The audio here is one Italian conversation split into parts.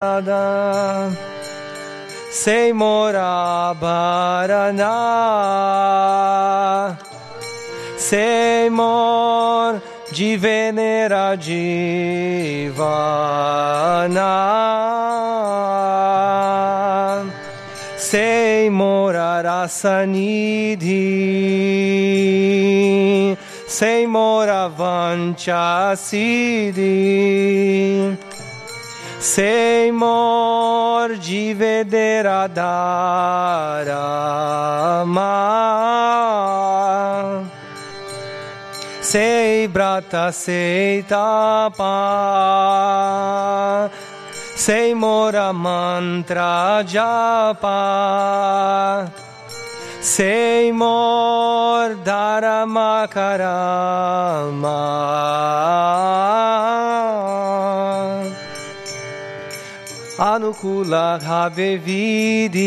Radha Sei mora bharana Sei mor jivenera jivana Sei mora Senhor de Vederadarama Sei brata sei tapa. Sei mora mantra japa. Sei mor dharma karama. Anukula Habevidi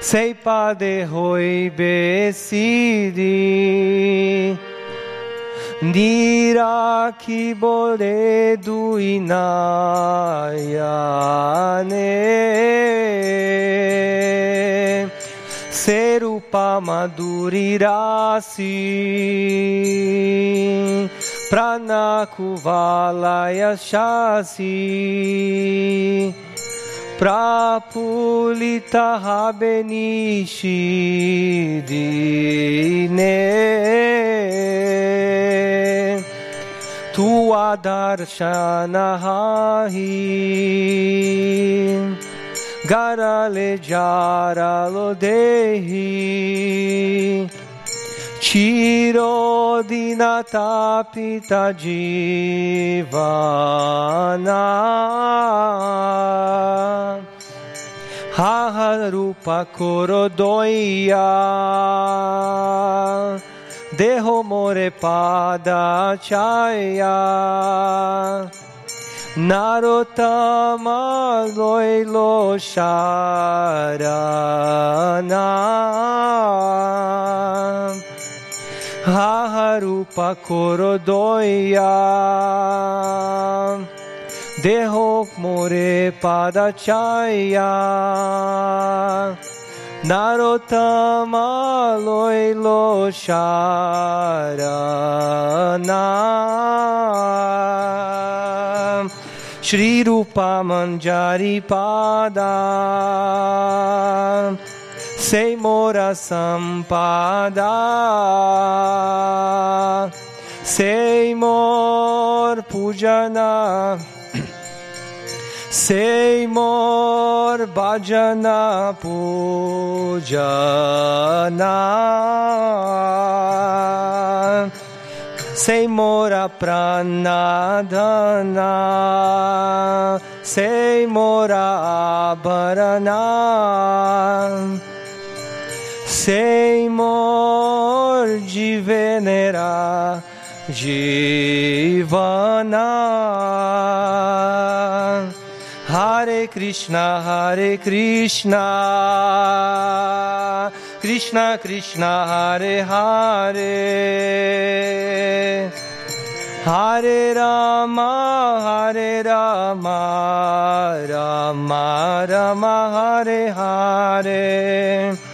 Sei Pade Hoi Besidi. Niraki Bore Duinayane. Serupa Madurirasi Pranakuvalaya Shasi. Prapulitaha Benishi Dine. Tua Darshanahi Garale Jaralo Dehi. চিরদিনতাপিতা জীবানা। হাহার রূপা কর দইয়া দেহ মোরে পাদা চাইয়া নারতামা লইল সারানা। Haharupa korodoya Deho more padachaya Narotama loilo sharana Shri Rupa Manjari Pada Seimora Sampada, Seimor Pujana, Seimor Bhajana Pujana. Seimora Pranadana, Seimora Abharana, Sei mor de venera Jivana. Hare Krishna Hare Krishna. Krishna Krishna Hare Hare. Hare Rama Hare Rama. Rama Rama Hare Hare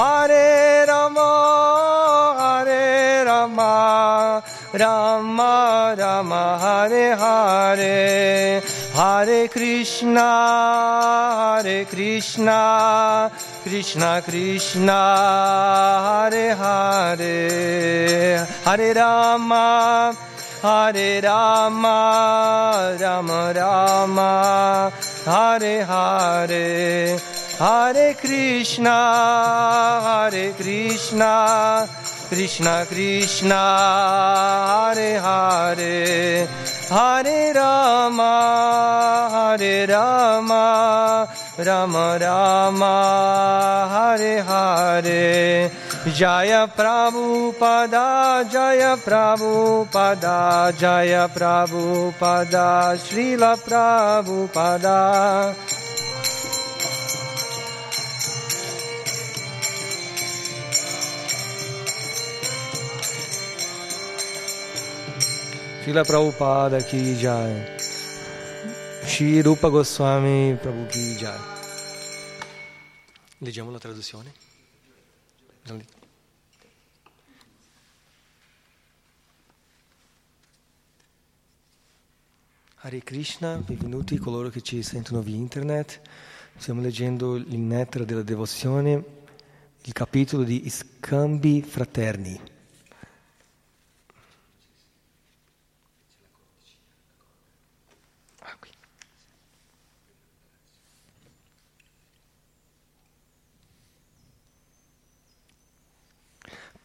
ハレラマハレラマラマラマハレハレハレクリシナハレクリシナクリシナクリシナハレハレハレラマ Hare Rama, Rama Rama, Hare Hare. Hare Krishna, Hare Krishna, Krishna Krishna, Hare Hare. Hare Rama, Hare Rama, Rama Rama, Hare Hare. Jaya Prabhupada, Jaya Prabhupada, Jaya Prabhupada, Srila Prabhupada. Srila Prabhupada ki jai. Shri Rupa Goswami Prabhu ki jai. Leggiamo la traduzione. Hare Krishna, benvenuti coloro che ci sentono via internet. Stiamo leggendo il nettare della devozione, il capitolo di Scambi fraterni.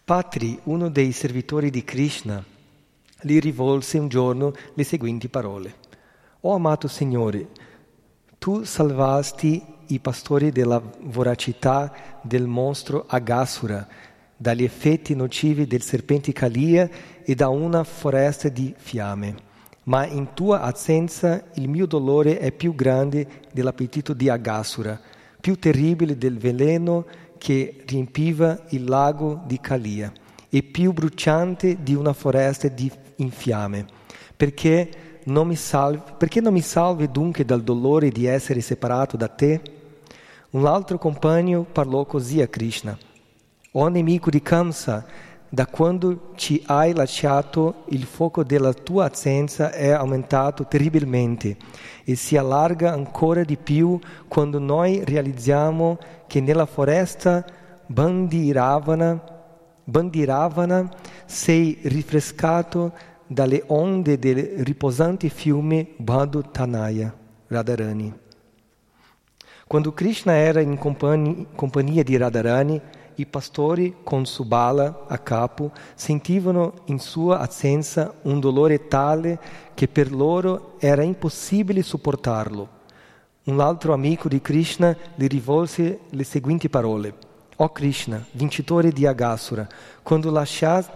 Patri, uno dei servitori di Krishna, gli rivolse un giorno le seguenti parole. O amato Signore, tu salvasti i pastori dalla voracità del mostro Agasura, dagli effetti nocivi del serpente Kalia e da una foresta di fiamme. Ma in tua assenza il mio dolore è più grande dell'appetito di Agasura, più terribile del veleno che riempiva il lago di Kalia e più bruciante di una foresta di, in fiamme. Perché non, mi salvi, perché non mi salvi dunque dal dolore di essere separato da te? Un altro compagno parlò così a Krishna. O nemico di Kamsa, da quando ci hai lasciato il fuoco della tua assenza è aumentato terribilmente e si allarga ancora di più quando noi realizziamo che nella foresta Bandiravana, Bandiravana sei rinfrescato dalle onde del riposante fiume Badhu Tanaya, Radharani. Quando Krishna era in compagnia di Radharani, i pastori con Subala a capo sentivano in sua assenza un dolore tale che per loro era impossibile sopportarlo. Un altro amico di Krishna gli rivolse le seguenti parole. O Krishna, vincitore di Agasura, quando lasciasti,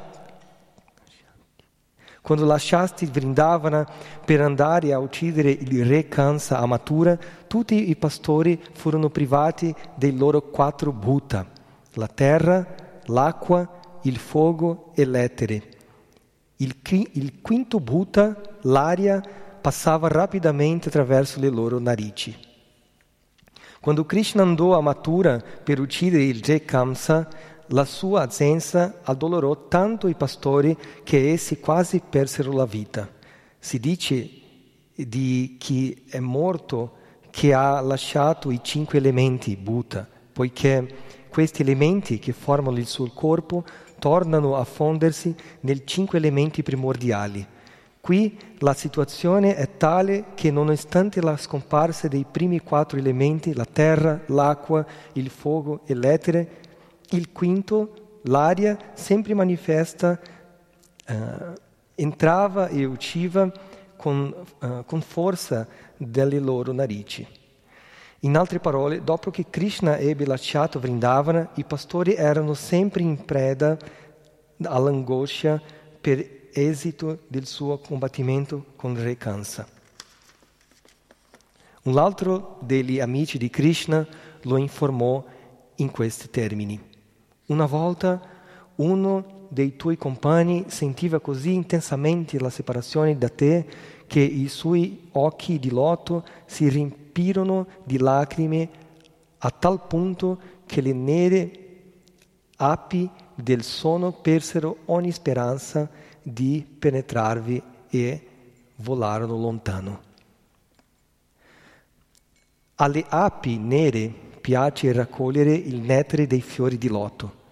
quando lasciasti Vrindavana per andare a uccidere il re Kansa a Mathura, tutti i pastori furono privati dei loro quattro bhuta, la terra, l'acqua, il fuoco e l'etere. Il, il quinto bhuta, l'aria, passava rapidamente attraverso le loro narici. Quando Krishna andò a Mathura per uccidere il re Kamsa, la sua assenza addolorò tanto i pastori che essi quasi persero la vita. Si dice di chi è morto che ha lasciato i cinque elementi, Bhuta, poiché questi elementi che formano il suo corpo tornano a fondersi nei cinque elementi primordiali. Qui la situazione è tale che nonostante la scomparsa dei primi quattro elementi, la terra, l'acqua, il fuoco e l'etere, il quinto, l'aria, sempre manifesta, uh, entrava e usciva con, uh, con forza dalle loro narici. In altre parole, dopo che Krishna ebbe lasciato Vrindavana, i pastori erano sempre in preda all'angoscia per esito del suo combattimento con il re Kansa. Un altro degli amici di Krishna lo informò in questi termini. Una volta uno dei tuoi compagni sentiva così intensamente la separazione da te che i suoi occhi di loto si riempirono di lacrime a tal punto che le nere api del sonno persero ogni speranza di penetrarvi e volarono lontano. Alle api nere piace raccogliere il nettare dei fiori di loto.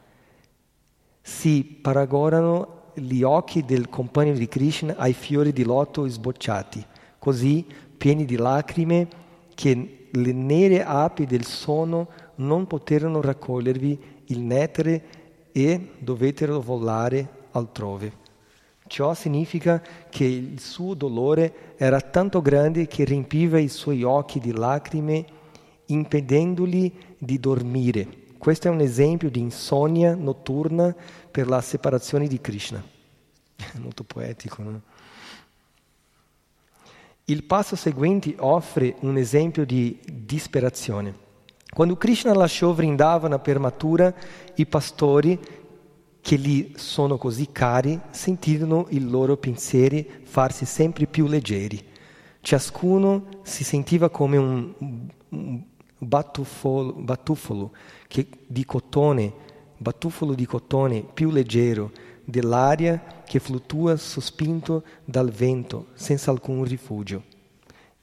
Si paragonano gli occhi del compagno di Krishna ai fiori di loto sbocciati, così pieni di lacrime che le nere api del sonno non poterono raccogliervi il nettare e dovettero volare altrove. Ciò significa che il suo dolore era tanto grande che riempiva i suoi occhi di lacrime, impedendogli di dormire. Questo è un esempio di insonnia notturna per la separazione di Krishna. Molto poetico, no? Il passo seguente offre un esempio di disperazione. Quando Krishna lasciò Vrindavana per Matura, i pastori che gli sono così cari sentirono i loro pensieri farsi sempre più leggeri. Ciascuno si sentiva come un, un batuffolo, batuffolo che, di cotone, batuffolo di cotone più leggero dell'aria che fluttua sospinto dal vento senza alcun rifugio.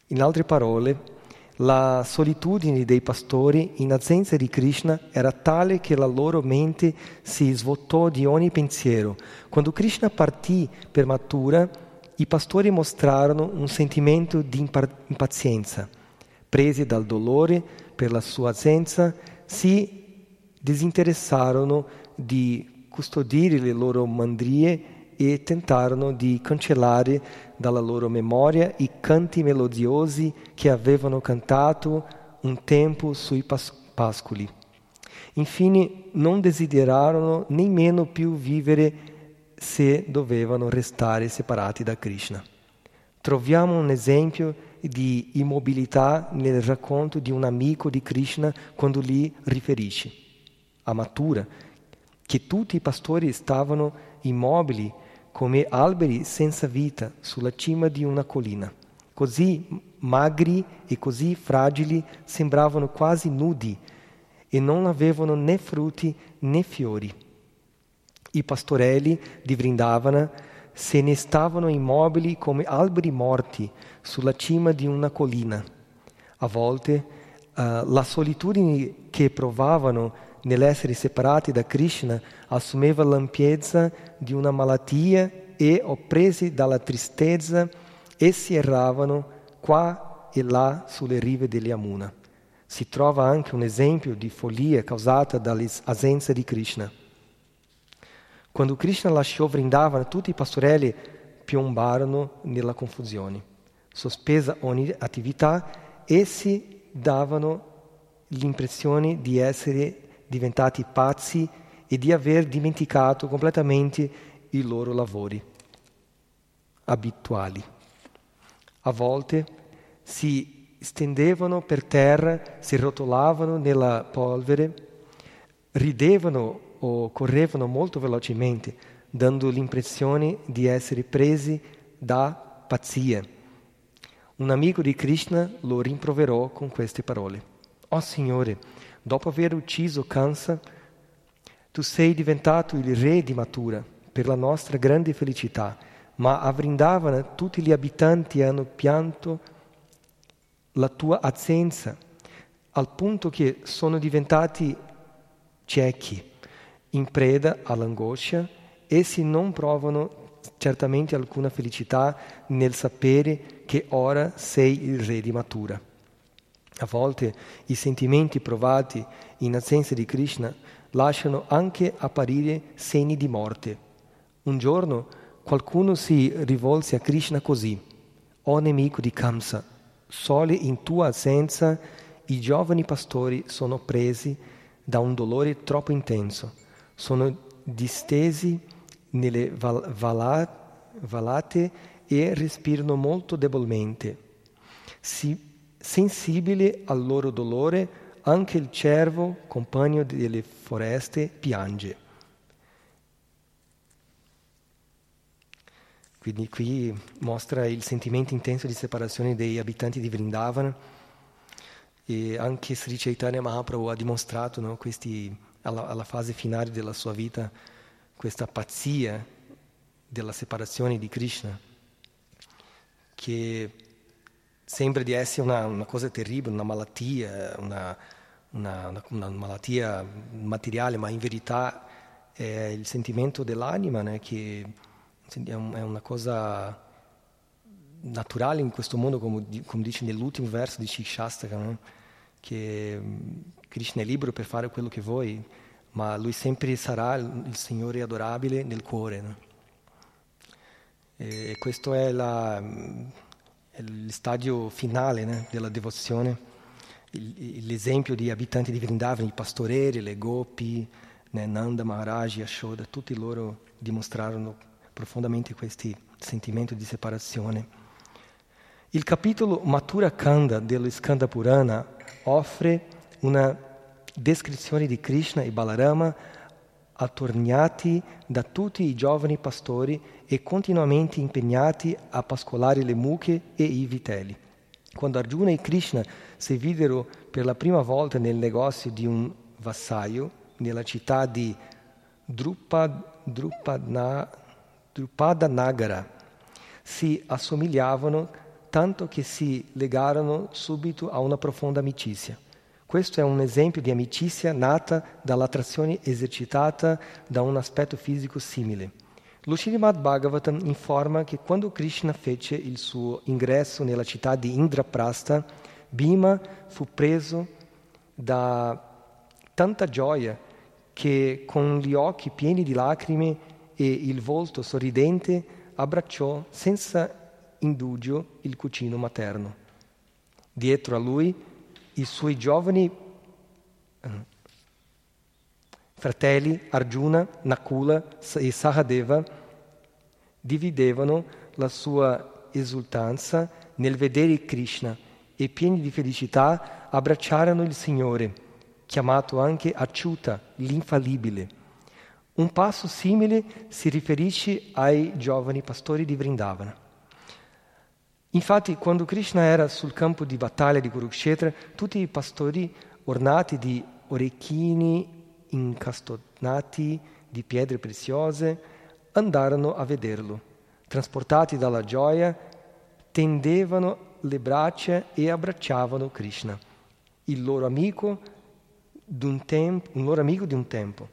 In altre parole, la solitudine dei pastori in assenza di Krishna era tale che la loro mente si svuotò di ogni pensiero. Quando Krishna partì per Mathura, i pastori mostrarono un sentimento di impazienza. Presi dal dolore per la sua assenza, si disinteressarono di custodire le loro mandrie e tentarono di cancellare dalla loro memoria i canti melodiosi che avevano cantato un tempo sui pas- pascoli. Infine non desiderarono nemmeno più vivere se dovevano restare separati da Krishna. Troviamo un esempio di immobilità nel racconto di un amico di Krishna quando gli riferisce a Mathura che tutti i pastori stavano immobili come alberi senza vita sulla cima di una collina. Così magri e così fragili sembravano quasi nudi e non avevano né frutti né fiori. I pastorelli di Vrindavana se ne stavano immobili come alberi morti sulla cima di una collina. A volte uh, la solitudine che provavano nell'essere separati da Krishna assumeva l'ampiezza di una malattia e, oppresi dalla tristezza, essi erravano qua e là sulle rive dell'Yamuna. Si trova anche un esempio di follia causata dall'assenza di Krishna. Quando Krishna lasciò Vrindavana, tutti i pastorelli piombarono nella confusione. Sospesa ogni attività, essi davano l'impressione di essere diventati pazzi e di aver dimenticato completamente i loro lavori abituali. A volte si stendevano per terra, si rotolavano nella polvere, ridevano o correvano molto velocemente, dando l'impressione di essere presi da pazzia. Un amico di Krishna lo rimproverò con queste parole. Oh Signore, dopo aver ucciso Kansa, tu sei diventato il re di Mathura per la nostra grande felicità, ma a Vrindavana tutti gli abitanti hanno pianto la tua assenza, al punto che sono diventati ciechi, in preda all'angoscia, essi non provano certamente alcuna felicità nel sapere che ora sei il re di Mathura. A volte i sentimenti provati in assenza di Krishna lasciano anche apparire segni di morte. Un giorno qualcuno si rivolse a Krishna così, O nemico di Kamsa, sole in tua assenza i giovani pastori sono presi da un dolore troppo intenso, sono distesi nelle val- valate e respirano molto debolmente. Si sensibile al loro dolore, anche il cervo, compagno delle foreste, piange. Quindi qui mostra il sentimento intenso di separazione degli abitanti di Vrindavan e anche Sri Chaitanya Mahaprabhu ha dimostrato no, questi, alla, alla, fase finale della sua vita questa pazzia della separazione di Krishna che sembra di essere una, una cosa terribile, una malattia, una, una, una, malattia materiale, ma in verità è il sentimento dell'anima né, che è una cosa naturale in questo mondo, come, come dice nell'ultimo verso di Shikshastaka, no? che Krishna è libero per fare quello che vuoi, ma lui sempre sarà il Signore adorabile nel cuore. No? E questo è, la, è il stadio finale né, della devozione, il, l'esempio di abitanti di Vrindavan, i pastorelli, le gopi, né, Nanda Maharaj, Yashoda, tutti loro dimostrarono profondamente questi sentimenti di separazione. Il capitolo Matura Kanda dello Skanda Purana offre una descrizione di Krishna e Balarama attorniati da tutti i giovani pastori e continuamente impegnati a pascolare le mucche e i vitelli. Quando Arjuna e Krishna si videro per la prima volta nel negozio di un vassaio nella città di Drupad, Drupadna, Drupada Nagara si assomigliavano tanto che si legarono subito a una profonda amicizia. Questo è un esempio di amicizia nata dall'attrazione esercitata da un aspetto fisico simile. Lo Srimad Bhagavatam informa che quando Krishna fece il suo ingresso nella città di Indraprastha, Bhima fu preso da tanta gioia che con gli occhi pieni di lacrime e il volto sorridente abbracciò senza indugio il cucino materno. Dietro a lui i suoi giovani eh, fratelli Arjuna, Nakula e Sahadeva dividevano la sua esultanza nel vedere Krishna e pieni di felicità abbracciarono il Signore, chiamato anche Acciuta, l'infallibile un passo simile si riferisce ai giovani pastori di Vrindavana. Infatti, quando Krishna era sul campo di battaglia di Kurukshetra, tutti i pastori ornati di orecchini incastonati di pietre preziose andarono a vederlo. Trasportati dalla gioia, tendevano le braccia e abbracciavano Krishna, il loro amico, tempo, un loro amico di un tempo.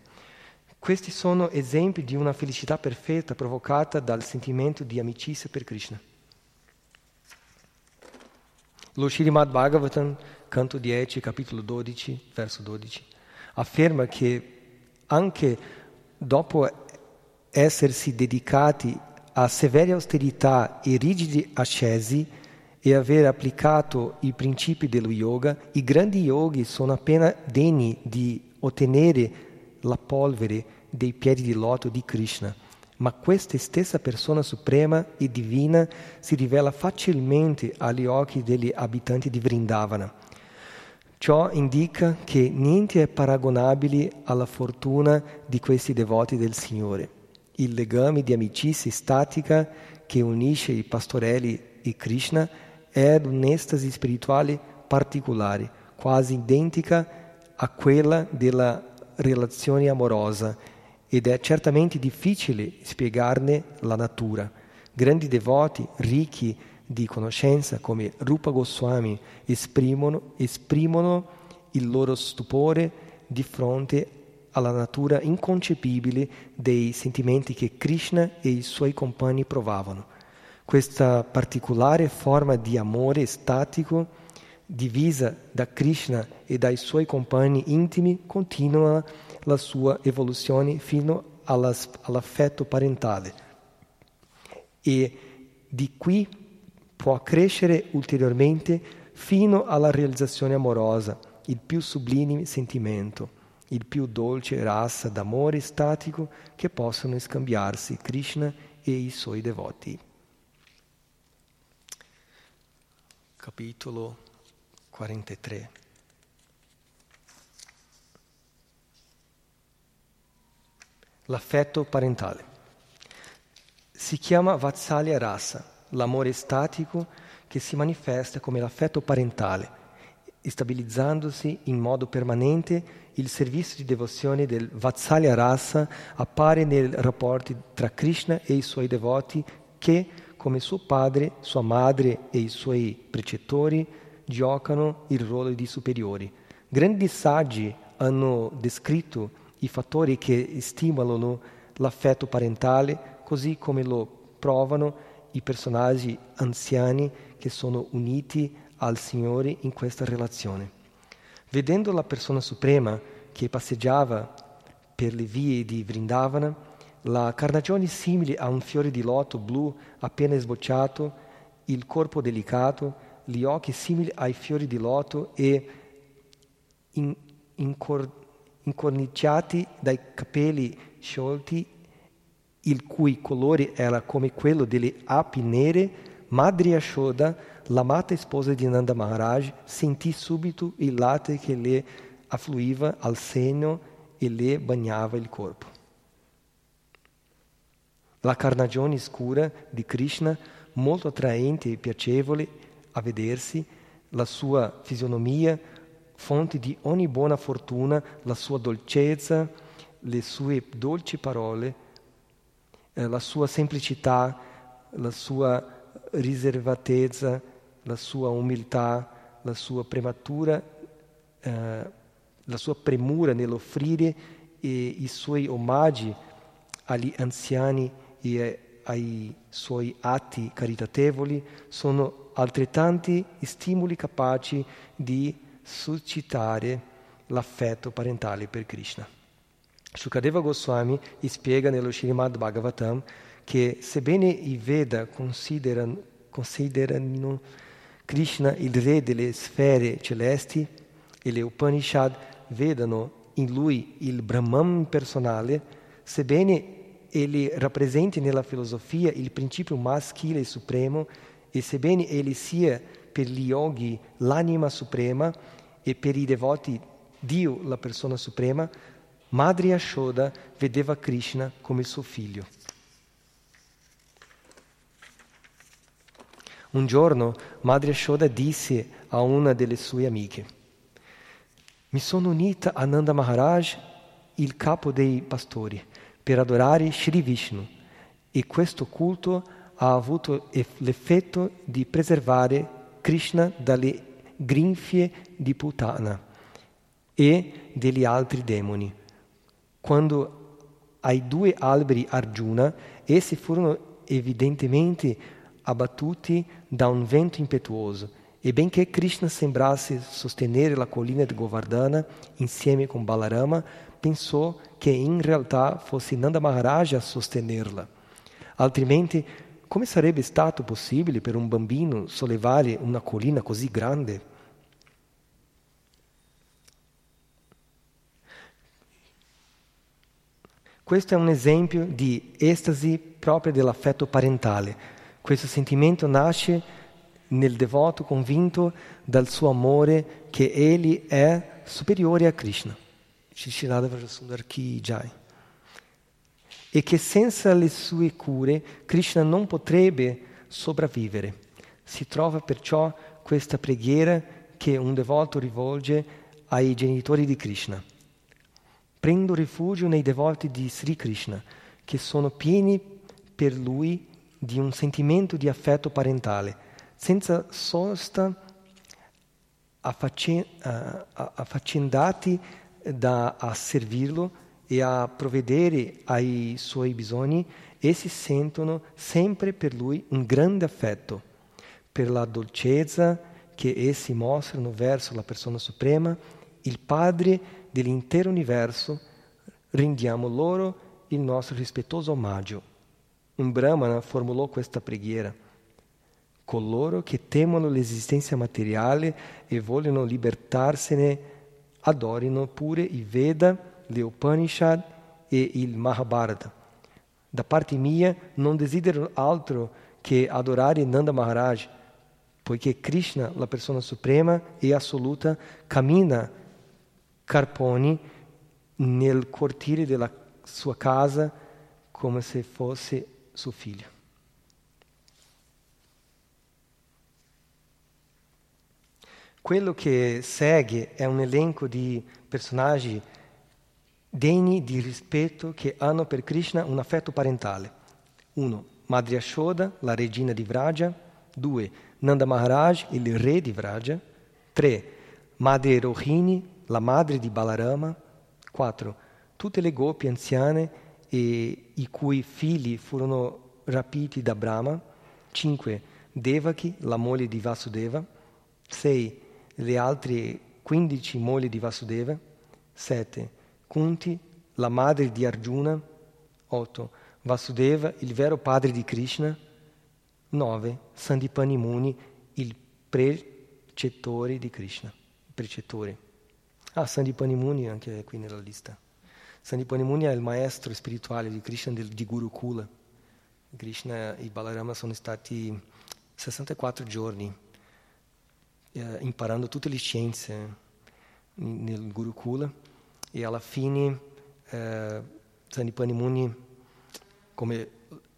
Questi sono esempi di una felicità perfetta provocata dal sentimento di amicizia per Krishna. Lo Srimad Bhagavatam, canto 10, capitolo 12, verso 12, afferma che anche dopo essersi dedicati a severe austerità e rigidi ascesi e aver applicato i principi dello yoga, i grandi yogi sono appena degni di ottenere la polvere dei piedi di loto di Krishna, ma questa stessa persona suprema e divina si rivela facilmente agli occhi degli abitanti di Vrindavana. Ciò indica che niente è paragonabile alla fortuna di questi devoti del Signore. Il legame di amicizia statica che unisce i pastorelli e Krishna è un'estasi spirituale particolare, quasi identica a quella della relazione amorosa ed è certamente difficile spiegarne la natura. Grandi devoti, ricchi di conoscenza come Rupa Goswami esprimono, esprimono il loro stupore di fronte alla natura inconcepibile dei sentimenti che Krishna e i suoi compagni provavano. Questa particolare forma di amore statico divisa da Krishna e dai suoi compagni intimi, continua la sua evoluzione fino all'affetto parentale e di qui può crescere ulteriormente fino alla realizzazione amorosa, il più sublime sentimento, il più dolce rasa d'amore statico che possono scambiarsi Krishna e i suoi devoti. Capitolo 43. L'affetto parentale. Si chiama Vatsalya Rasa, l'amore statico che si manifesta come l'affetto parentale, stabilizzandosi in modo permanente il servizio di devozione del Vatsalya Rasa appare nei rapporti tra Krishna e i suoi devoti che, come suo padre, sua madre e i suoi precettori, giocano il ruolo di superiori. Grandi saggi hanno descritto i fattori che stimolano l'affetto parentale, così come lo provano i personaggi anziani che sono uniti al Signore in questa relazione. Vedendo la persona suprema che passeggiava per le vie di Vrindavana, la carnagione simile a un fiore di loto blu appena sbocciato, il corpo delicato, gli occhi simili ai fiori di loto e in, incor, incorniciati dai capelli sciolti, il cui colore era come quello delle api nere, Madri Ashoda l'amata sposa di Nanda Maharaj sentì subito il latte che le affluiva al seno e le bagnava il corpo. La carnagione scura di Krishna, molto attraente e piacevole a vedersi, la sua fisionomia, fonte di ogni buona fortuna, la sua dolcezza, le sue dolci parole, eh, la sua semplicità, la sua riservatezza, la sua umiltà, la sua prematura, eh, la sua premura nell'offrire i suoi omaggi agli anziani e ai suoi atti caritatevoli sono altrettanti stimoli capaci di suscitare l'affetto parentale per Krishna. Shukadeva Goswami spiega nello Srimad Bhagavatam che sebbene i Veda considerano, considerano Krishna il re delle sfere celesti e le Upanishad vedano in lui il Brahman personale, sebbene egli rappresenti nella filosofia il principio maschile supremo e sebbene egli sia per gli yogi l'anima suprema e per i devoti Dio la persona suprema, Madri Ashoda vedeva Krishna come suo figlio. Un giorno Madre Ashoda disse a una delle sue amiche, mi sono unita a Nanda Maharaj, il capo dei pastori, per adorare Sri Vishnu e questo culto ha avuto l'effetto di preservare Krishna dalle grinfie di Putana e degli altri demoni. Quando ai due alberi Arjuna, essi furono evidentemente abbattuti da un vento impetuoso. E benché Krishna sembrasse sostenere la collina di Govardhana insieme con Balarama, pensò che in realtà fosse Nanda Maharaj a sostenerla. Altrimenti, come sarebbe stato possibile per un bambino sollevare una collina così grande? Questo è un esempio di estasi propria dell'affetto parentale questo sentimento nasce nel devoto convinto dal suo amore che egli è superiore a Krishna. E che senza le sue cure Krishna non potrebbe sopravvivere. Si trova perciò questa preghiera che un devoto rivolge ai genitori di Krishna. Prendo rifugio nei devoti di Sri Krishna, che sono pieni per lui di un sentimento di affetto parentale, senza sosta affaccendati da, a servirlo e a provvedere ai suoi bisogni, essi sentono sempre per lui un grande affetto, per la dolcezza che essi mostrano verso la persona suprema, il Padre dell'intero universo, rendiamo loro il nostro rispettoso omaggio. Un brahmana formulò questa preghiera. Coloro che temono l'esistenza materiale e vogliono libertarsene adorino pure i Veda, le Upanishad e il Mahabharata. Da parte mia non desidero altro che adorare Nanda Maharaj, poiché Krishna, la persona suprema e assoluta, cammina carponi nel cortile della sua casa come se fosse suo figlio. Quello che segue è un elenco di personaggi degni di rispetto che hanno per Krishna un affetto parentale. 1. Madri Ashoda, la regina di Vraja. 2. Nanda Maharaj, il re di Vraja. 3. Madre Rohini, la madre di Balarama. 4. Tutte le gopi anziane e i cui figli furono rapiti da Brahma. 5. Devaki, la moglie di Vasudeva. 6 le altre 15 mogli di Vasudeva, 7. Kunti, la madre di Arjuna, 8. Vasudeva, il vero padre di Krishna, 9. Sandipani Muni, il precettore di Krishna, precettore. Ah, Sandipani Muni anche qui nella lista. Sandipani Muni è il maestro spirituale di Krishna di Gurukula. Krishna e Balarama sono stati 64 giorni eh, imparando tutte le scienze nel Gurukula e alla fine eh, Sanipani Muni, come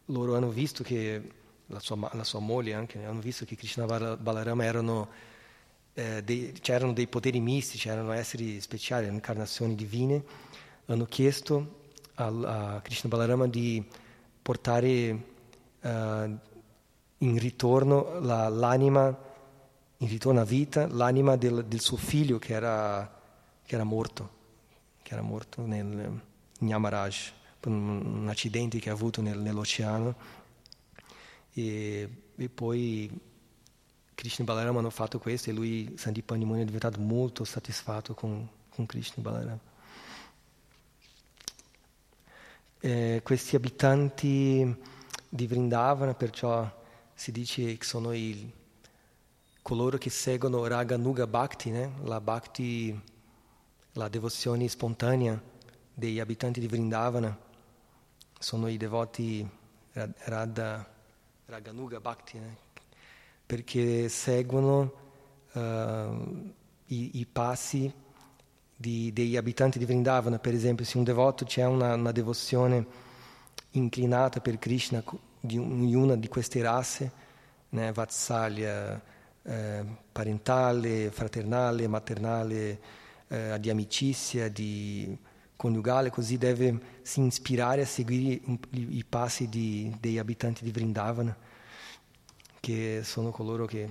loro hanno visto che la sua, la sua moglie anche, hanno visto che Krishna Balarama erano, eh, dei, c'erano dei poteri mistici, erano esseri speciali, incarnazioni divine, hanno chiesto al, a Krishna Balarama di portare uh, in ritorno la, l'anima in ritorno a vita l'anima del, del suo figlio che era, che era, morto, che era morto nel Nyamaraj, per un, un accidente che ha avuto nel, nell'oceano. E, e poi Krishna Balarama hanno fatto questo e lui, Sandipani Muni, è diventato molto soddisfatto con, con Krishna Balarama. Eh, questi abitanti di Vrindavana, perciò si dice che sono i coloro che seguono Raganuga Bhakti, né? la Bhakti, la devozione spontanea degli abitanti di Vrindavana, sono i devoti Radha, Raganuga Bhakti, né? Perché seguono uh, i, i, passi di, degli abitanti di Vrindavana. Per esempio, se un devoto c'è una, una devozione inclinata per Krishna di, una di queste razze, né? Vatsalya, eh, parentale, fraternale, maternale, eh, di amicizia, di coniugale, così deve si ispirare a seguire i, passi di, degli abitanti di Vrindavana, che sono coloro che,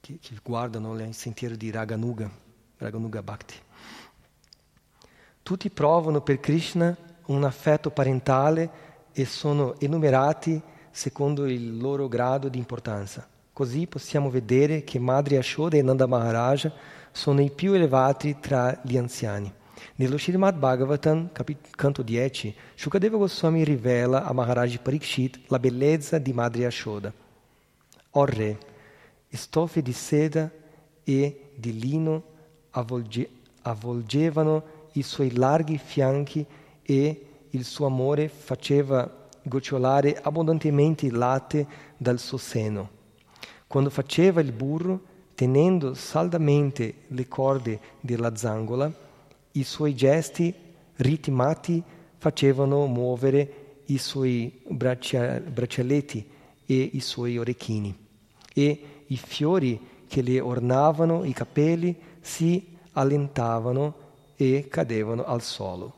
che, che guardano il sentiero di Raganuga, Raganuga Bhakti. Tutti provano per Krishna un affetto parentale e sono enumerati secondo il loro grado di importanza. Così possiamo vedere che Madre Ashoda e Nanda Maharaja sono i più elevati tra gli anziani. Nello Srimad Bhagavatam, capit- canto 10, Shukadeva Goswami rivela a Maharaj Parikshit la bellezza di Madre Ashoda. O re, stoffe di seda e di lino avvolge- avvolgevano i suoi larghi fianchi e il suo amore faceva gocciolare abbondantemente il latte dal suo seno. Quando faceva il burro, tenendo saldamente le corde della zangola, i suoi gesti ritmati facevano muovere i suoi braccia, braccialetti e i suoi orecchini e i fiori che le ornavano i capelli si allentavano e cadevano al suolo.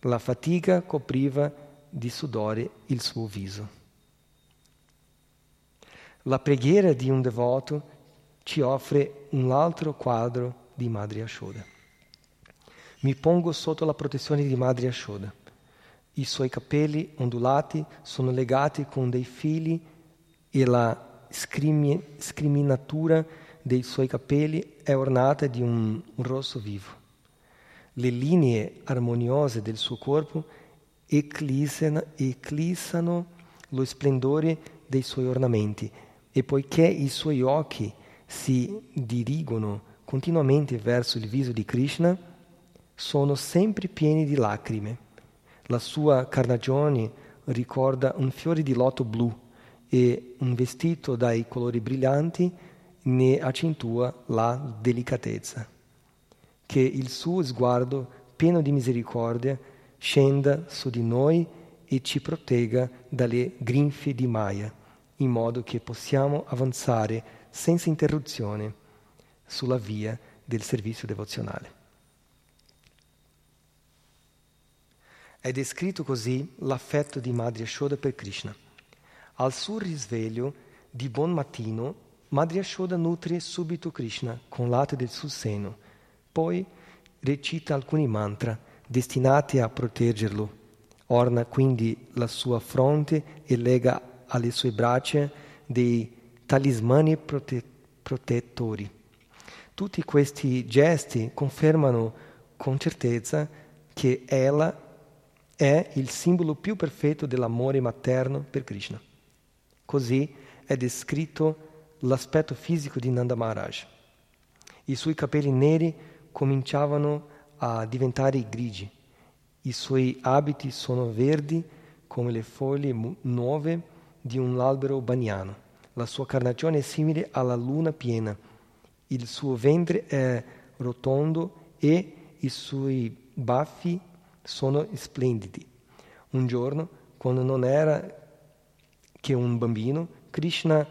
La fatica copriva di sudore il suo viso. La preghiera di un devoto ci offre un altro quadro di Madre Ashoda. Mi pongo sotto la protezione di Madre Ashoda. I suoi capelli ondulati sono legati con dei fili e la scrimi- scriminatura dei suoi capelli è ornata di un, un rosso vivo. Le linee armoniose del suo corpo eclissano lo splendore dei suoi ornamenti e poiché i suoi occhi si dirigono continuamente verso il viso di Krishna, sono sempre pieni di lacrime. La sua carnagione ricorda un fiore di loto blu e un vestito dai colori brillanti ne accentua la delicatezza. Che il suo sguardo, pieno di misericordia, scenda su di noi e ci protegga dalle grinfie di Maya, in modo che possiamo avanzare senza interruzione sulla via del servizio devozionale. È descritto così l'affetto di Madre Ashoda per Krishna. Al suo risveglio di buon mattino, Madre Ashoda nutre subito Krishna con latte del suo seno, poi recita alcuni mantra destinati a proteggerlo. Orna quindi la sua fronte e lega alle sue braccia dei talismani prote- protettori. Tutti questi gesti confermano con certezza che ella è il simbolo più perfetto dell'amore materno per Krishna. Così è descritto l'aspetto fisico di Nanda Maharaj. I suoi capelli neri cominciavano a diventare grigi, i suoi abiti sono verdi come le foglie nuove di un albero baniano, la sua carnagione è simile alla luna piena, il suo ventre è rotondo e i suoi baffi sono splendidi. Un giorno, quando non era che un bambino, Krishna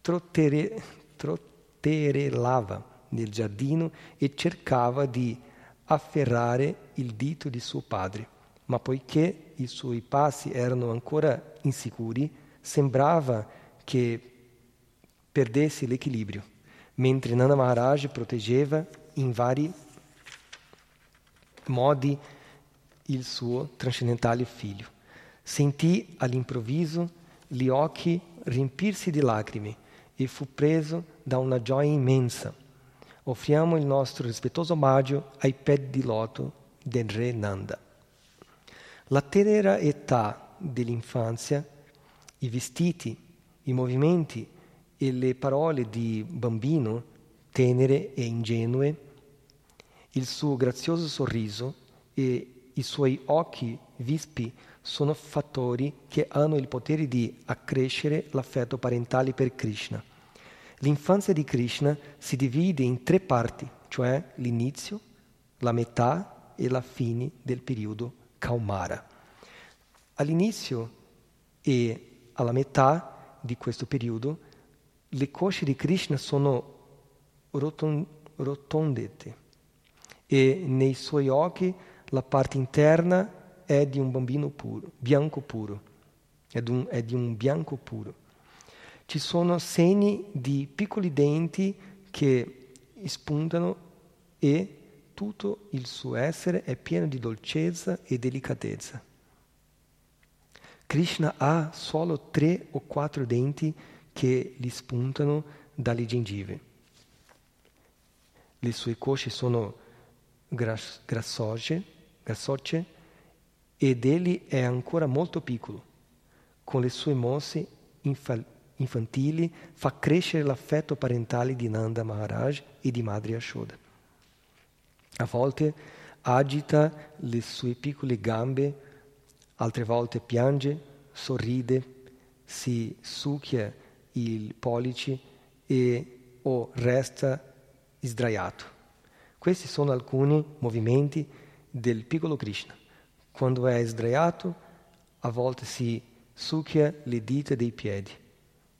trottere, trotterellava nel giardino e cercava di afferrare il dito di suo padre, ma poiché i suoi passi erano ancora insicuri, sembrava che perdesse l'equilibrio, mentre Nanda Maharaj proteggeva in vari modi il suo trascendentale figlio. Sentì all'improvviso gli occhi riempirsi di lacrime e fu preso da una gioia immensa. Offriamo il nostro rispettoso omaggio ai piedi di loto del re Nanda. La tenera età dell'infanzia, i vestiti, i movimenti e le parole di bambino tenere e ingenue il suo grazioso sorriso e i suoi occhi vispi sono fattori che hanno il potere di accrescere l'affetto parentale per Krishna. L'infanzia di Krishna si divide in tre parti, cioè l'inizio, la metà e la fine del periodo Kaumara. All'inizio e alla metà di questo periodo le cosce di Krishna sono rotondette e nei suoi occhi la parte interna è di un bambino puro, bianco puro, è di un, è di un bianco puro. Ci sono segni di piccoli denti che spuntano e tutto il suo essere è pieno di dolcezza e delicatezza. Krishna ha solo tre o quattro denti che gli spuntano dalle gengive. Le sue cosce sono grassocce, grassocce ed egli è ancora molto piccolo. Con le sue mosse infa- infantili fa crescere l'affetto parentale di Nanda Maharaj e di Madre Ashoda. A volte agita le sue piccole gambe, altre volte piange, sorride, si succhia i pollici e o resta sdraiato. Questi sono alcuni movimenti del piccolo Krishna. Quando è sdraiato, a volte si succhia le dita dei piedi,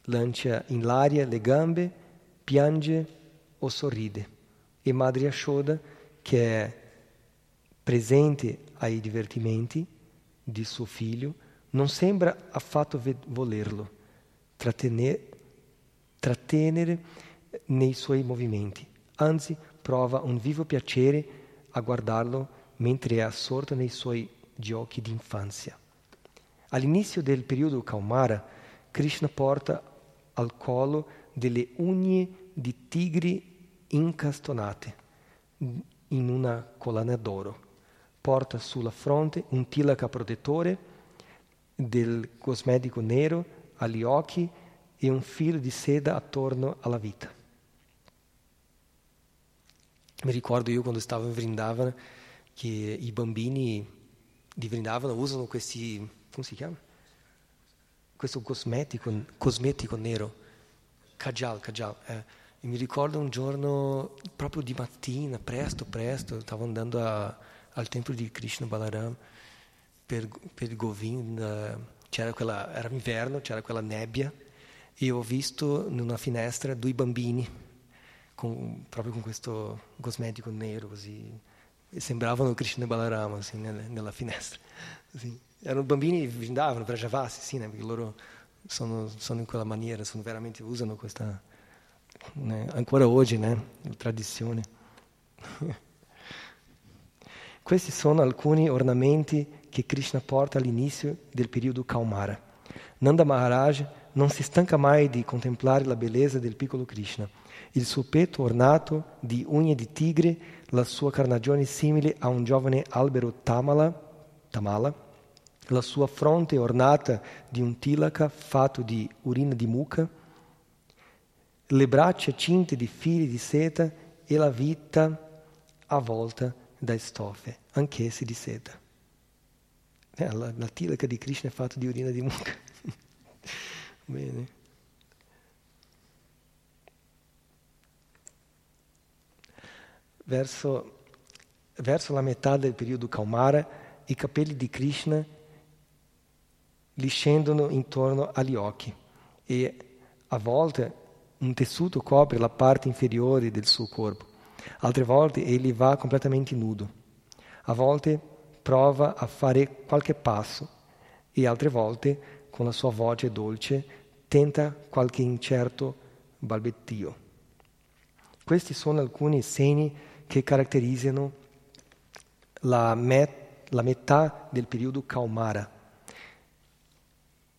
lancia in l'aria le gambe, piange o sorride. E Madre Ashoda, che è presente ai divertimenti di suo figlio, non sembra affatto volerlo trattenere, trattenere nei suoi movimenti, anzi prova un vivo piacere a guardarlo mentre è assorto nei suoi giochi d'infanzia. All'inizio del periodo Kaumara, Krishna porta al collo delle unghie di tigri incastonate in una collana d'oro. Porta sulla fronte un tilaka protettore del cosmetico nero agli occhi e un filo di seda attorno alla vita. Mi ricordo io quando stavo in Vrindavana che i bambini di Vrindavana usano questi, come si chiama? questo cosmetico, cosmetico nero, kajal, kajal. Eh. E mi ricordo un giorno, proprio di mattina, presto, presto, stavo andando a, al tempio di Krishna Balaram per, per Govinda, c'era quella, era inverno, c'era quella nebbia e ho visto in una finestra due bambini con, proprio con questo cosmetico nero così e sembravano Krishna Balarama assim, nella, nella finestra assim. erano bambini che andavano per Javassi sì, perché loro sono, sono, in quella maniera sono veramente usano questa né? ancora oggi né? tradizione questi sono alcuni ornamenti che Krishna porta all'inizio del periodo Kaumara Nanda Maharaj non si stanca mai di contemplare la bellezza del piccolo Krishna. Il suo petto ornato di unghie di tigre, la sua carnagione simile a un giovane albero tamala, tamala, la sua fronte ornata di un tilaka fatto di urina di mucca, le braccia cinte di fili di seta e la vita avvolta da stoffe, anch'esse di seta. Eh, la, la tilaka di Krishna è fatta di urina di mucca. Bene. Verso, verso la metà del periodo Kaumara, i capelli di Krishna gli scendono intorno agli occhi e a volte un tessuto copre la parte inferiore del suo corpo, altre volte egli va completamente nudo, a volte prova a fare qualche passo e altre volte con la sua voce dolce, tenta qualche incerto balbettio. Questi sono alcuni segni che caratterizzano la, met- la metà del periodo Kaumara.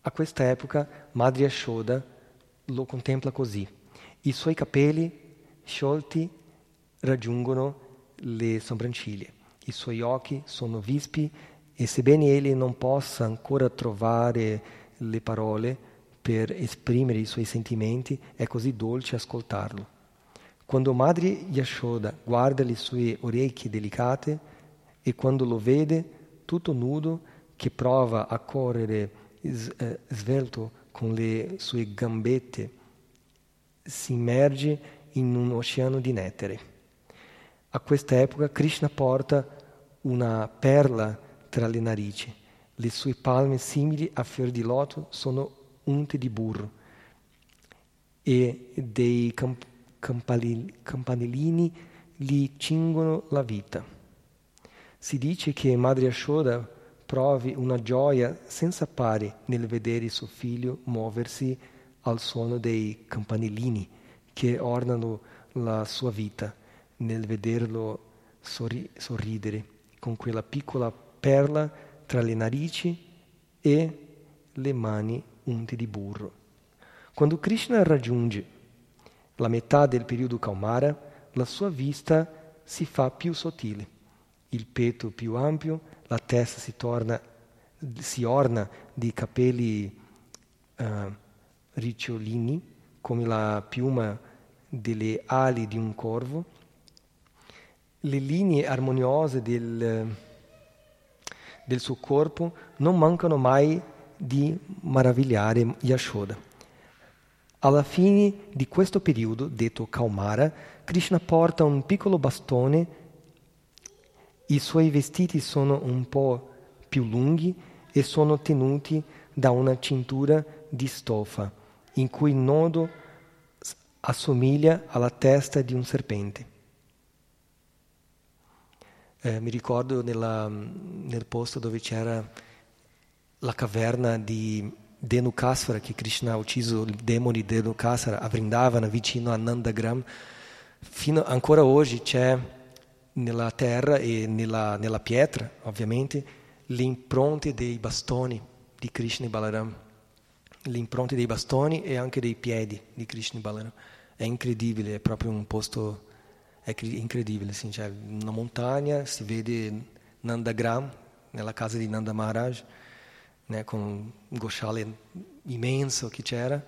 A questa epoca Madri Ashoda lo contempla così. I suoi capelli sciolti raggiungono le sopracciglia, i suoi occhi sono vispi e sebbene egli non possa ancora trovare le parole per esprimere i suoi sentimenti, è così dolce ascoltarlo. Quando Madre Yashoda guarda le sue orecchie delicate e quando lo vede tutto nudo che prova a correre eh, svelto con le sue gambette, si immerge in un oceano di nettare. A questa epoca Krishna porta una perla tra le narici le sue palme simili a fior di loto sono unte di burro e dei camp- campanellini gli cingono la vita. Si dice che Madre Ashoda provi una gioia senza pari nel vedere suo figlio muoversi al suono dei campanellini che ornano la sua vita, nel vederlo sorri- sorridere con quella piccola perla tra le narici e le mani unte di burro. Quando Krishna raggiunge la metà del periodo Kaumara, la sua vista si fa più sottile, il petto più ampio, la testa si, torna, si orna di capelli uh, ricciolini come la piuma delle ali di un corvo, le linee armoniose del del suo corpo non mancano mai di meravigliare Yashoda. Alla fine di questo periodo, detto Kaumara, Krishna porta un piccolo bastone, i suoi vestiti sono un po' più lunghi e sono tenuti da una cintura di stoffa, in cui il nodo assomiglia alla testa di un serpente. Eh, mi ricordo nella, nel posto dove c'era la caverna di Dhenukasvara, che Krishna ha ucciso il demone di Dhenukasvara a Vrindavana, vicino a Nandagram. Fino, ancora oggi c'è nella terra e nella, nella pietra, ovviamente, le impronte dei bastoni di Krishna e Balaram. Le impronte dei bastoni e anche dei piedi di Krishna e Balaram. È incredibile, è proprio un posto è incredibile, assim, cioè, una montagna, si vede Nandagram, nella casa di Nanda Maharaj, né, con un gosciale immenso che c'era,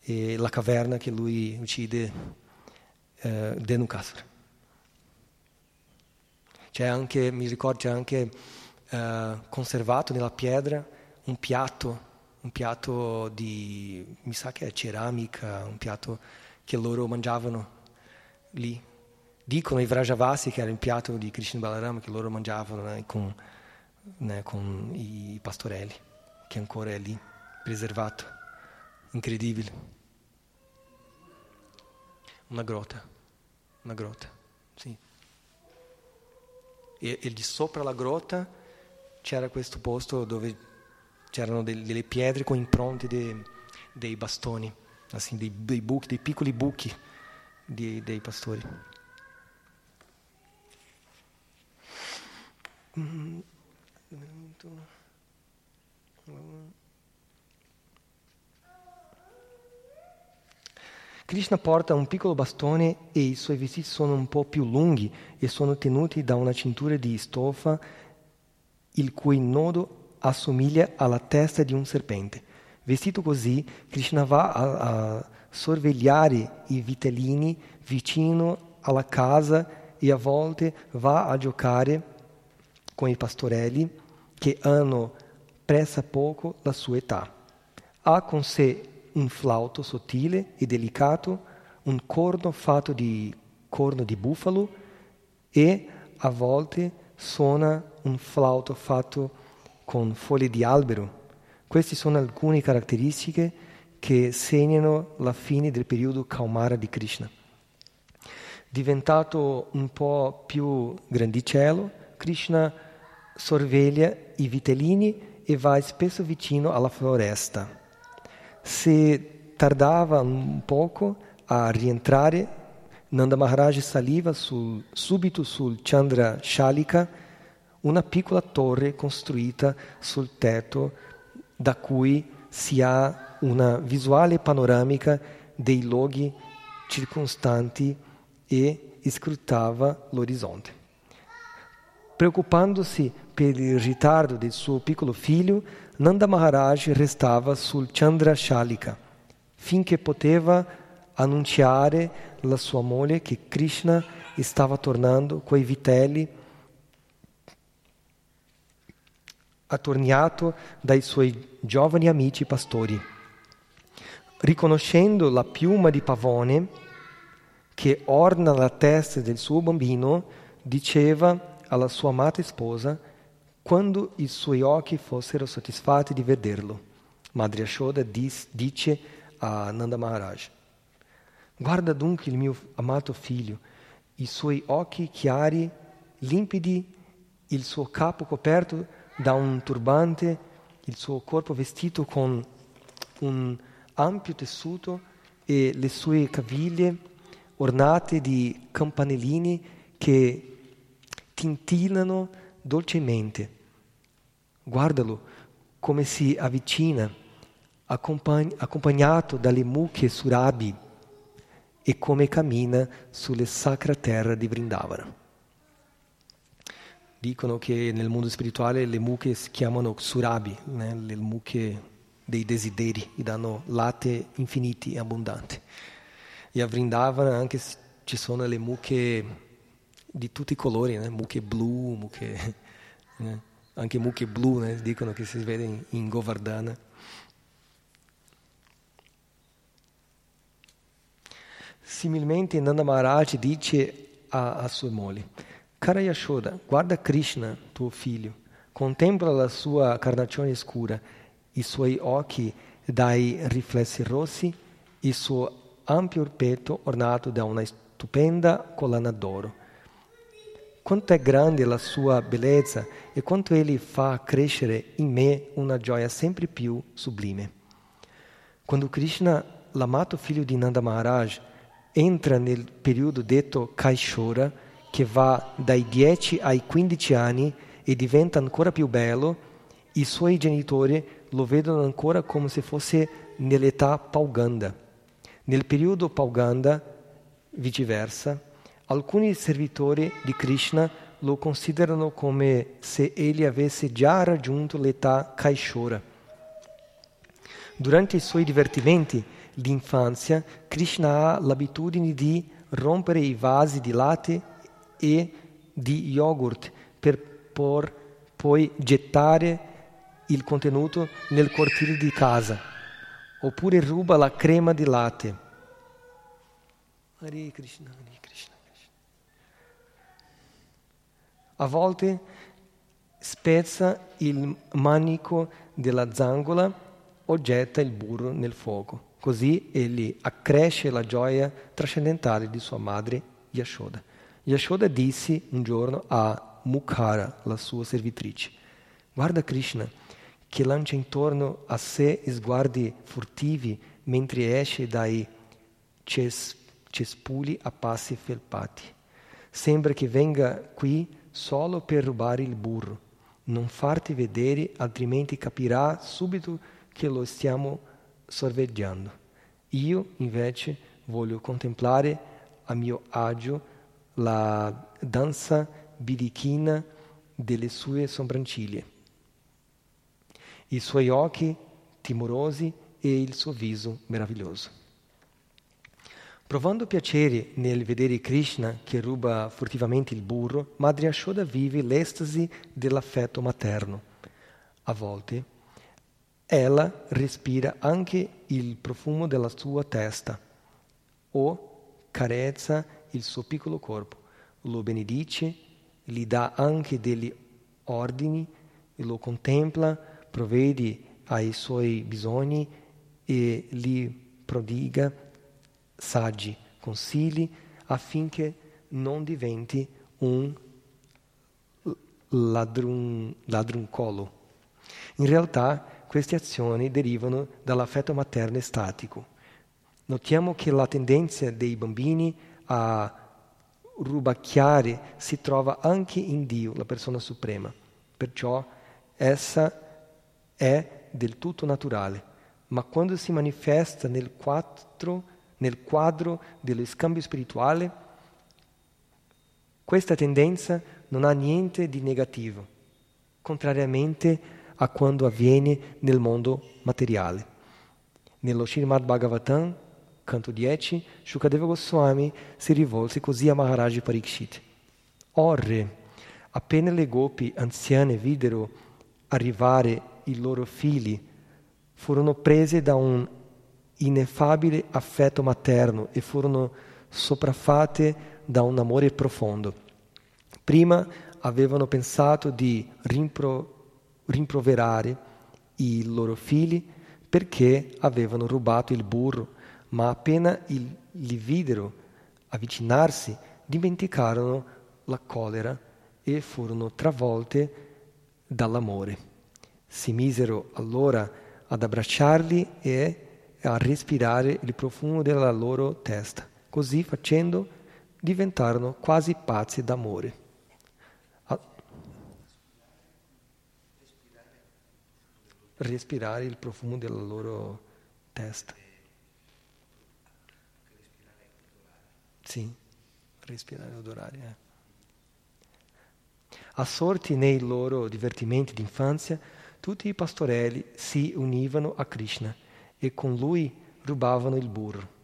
e la caverna che lui uccide eh, Dhenukasura. C'è anche, mi ricordo, c'è anche eh, conservato nella pietra un piatto un piatto di, mi sa che è ceramica, un piatto che loro mangiavano lì. Dicono i Vrajavasi che era il piatto di Krishna Balaram che loro mangiavano né, con, né, con i pastorelli, che ancora è lì, preservato. Incredibile. Una grotta, una grotta, sì. E, e di sopra la grotta c'era questo posto dove c'erano delle pietre con impronte dei, dei bastoni, assim, dei, dei, buchi, dei piccoli buchi di, dei pastori. Krishna porta un piccolo bastone e i suoi vestiti sono un po' più lunghi e sono tenuti da una cintura di stoffa il cui nodo assomiglia alla testa di un serpente. Vestito così, Krishna va a, a sorvegliare i vitellini vicino alla casa e a volte va a giocare con i pastorelli che hanno pressa poco la sua età. Ha con sé un flauto sottile e delicato, un corno fatto di corno di bufalo e a volte suona un flauto fatto con foglie di albero. Queste sono alcune caratteristiche che segnano la fine del periodo Kaumara di Krishna. Diventato un po' più grandicello, Krishna sorveglia i vitellini e va spesso vicino alla foresta. Se tardava un poco a rientrare, Nanda Maharaj saliva sul, subito sul Chandra Shalika una piccola torre costruita sul tetto da cui si ha una visuale panoramica dei luoghi circostanti e scrutava l'orizzonte. Preoccupandosi per il ritardo del suo piccolo figlio, Nanda Maharaj restava sul Chandra Shalika finché poteva annunciare alla sua moglie che Krishna stava tornando coi vitelli attorniato dai suoi giovani amici pastori. Riconoscendo la piuma di pavone che orna la testa del suo bambino, diceva alla sua amata sposa quando i suoi occhi fossero soddisfatti di vederlo. Madre Ashoda dice a Nanda Maharaj, guarda dunque il mio amato figlio, i suoi occhi chiari, limpidi, il suo capo coperto da un turbante, il suo corpo vestito con un ampio tessuto e le sue caviglie ornate di campanellini che tintillano dolcemente. Guardalo come si avvicina, accompagn- accompagnato dalle mucche surabi e come cammina sulle sacra terra di Vrindavana. Dicono che nel mondo spirituale le mucche si chiamano surabi, né? le mucche dei desideri, gli danno latte infiniti e abbondanti. E a Vrindavana anche ci sono le mucche di tutti i colori, né? mucche blu, mucche, né? anche mucche blu, né? dicono che si vede in, in Govardhana. Similmente Nanda Maharaj dice a, a sua moglie, Cara Yashoda, guarda Krishna, tuo figlio, contempla la sua carnagione scura, i suoi occhi dai riflessi rossi, il suo ampio petto ornato da una stupenda collana d'oro. Quanto è grande la sua bellezza e quanto egli fa crescere in me una gioia sempre più sublime. Quando Krishna, l'amato figlio di Nanda Maharaj, entra nel periodo detto Kaishora, che va dai 10 ai 15 anni e diventa ancora più bello, i suoi genitori lo vedono ancora come se fosse nell'età Pauganda. Nel periodo Pauganda, viceversa, alcuni servitori di Krishna lo considerano come se egli avesse già raggiunto l'età Kaishora. Durante i suoi divertimenti di infanzia, Krishna ha l'abitudine di rompere i vasi di latte e di yogurt per por, poi gettare il contenuto nel cortile di casa, oppure ruba la crema di latte. Hare Krishna, Hare Krishna, Krishna. A volte spezza il manico della zangola o getta il burro nel fuoco. Così egli accresce la gioia trascendentale di sua madre Yashoda. Yashoda disse un giorno a Mukhara, la sua servitrice, guarda Krishna che lancia intorno a sé sguardi furtivi mentre esce dai ces- cespugli a passi felpati. Sembra che venga qui solo per rubare il burro. Non farti vedere, altrimenti capirà subito che lo stiamo sorveggiando. Io invece voglio contemplare a mio agio la danza birichina delle sue sopracciglia, i suoi occhi timorosi e il suo viso meraviglioso. Provando piacere nel vedere Krishna che ruba furtivamente il burro, Madre Ashoda vive l'estasi dell'affetto materno. A volte ella respira anche il profumo della sua testa o carezza il suo piccolo corpo, lo benedice, gli dà anche degli ordini, lo contempla, provvede ai suoi bisogni e gli prodiga saggi consigli affinché non diventi un ladrun, ladruncolo. In realtà queste azioni derivano dall'affetto materno estatico. Notiamo che la tendenza dei bambini a rubacchiare si trova anche in Dio, la persona suprema. Perciò essa è del tutto naturale, ma quando si manifesta nel quadro, nel quadro dello scambio spirituale, questa tendenza non ha niente di negativo, contrariamente a quando avviene nel mondo materiale. Nello Srimad Bhagavatam, canto 10, Shukadeva Goswami si rivolse così a Maharaj Parikshit. O re, appena le gopi anziane videro arrivare i loro figli, furono prese da un ineffabile affetto materno e furono sopraffate da un amore profondo. Prima avevano pensato di rimpro- rimproverare i loro figli perché avevano rubato il burro, ma appena il, li videro avvicinarsi, dimenticarono la collera e furono travolte dall'amore. Si misero allora ad abbracciarli e a respirare il profumo della loro testa. Così facendo diventarono quasi pazzi d'amore. respirare il profumo della loro testa. Sì, respirare e odorare. Eh. Assorti nei loro divertimenti d'infanzia, tutti i pastorelli si univano a Krishna e con lui rubavano il burro.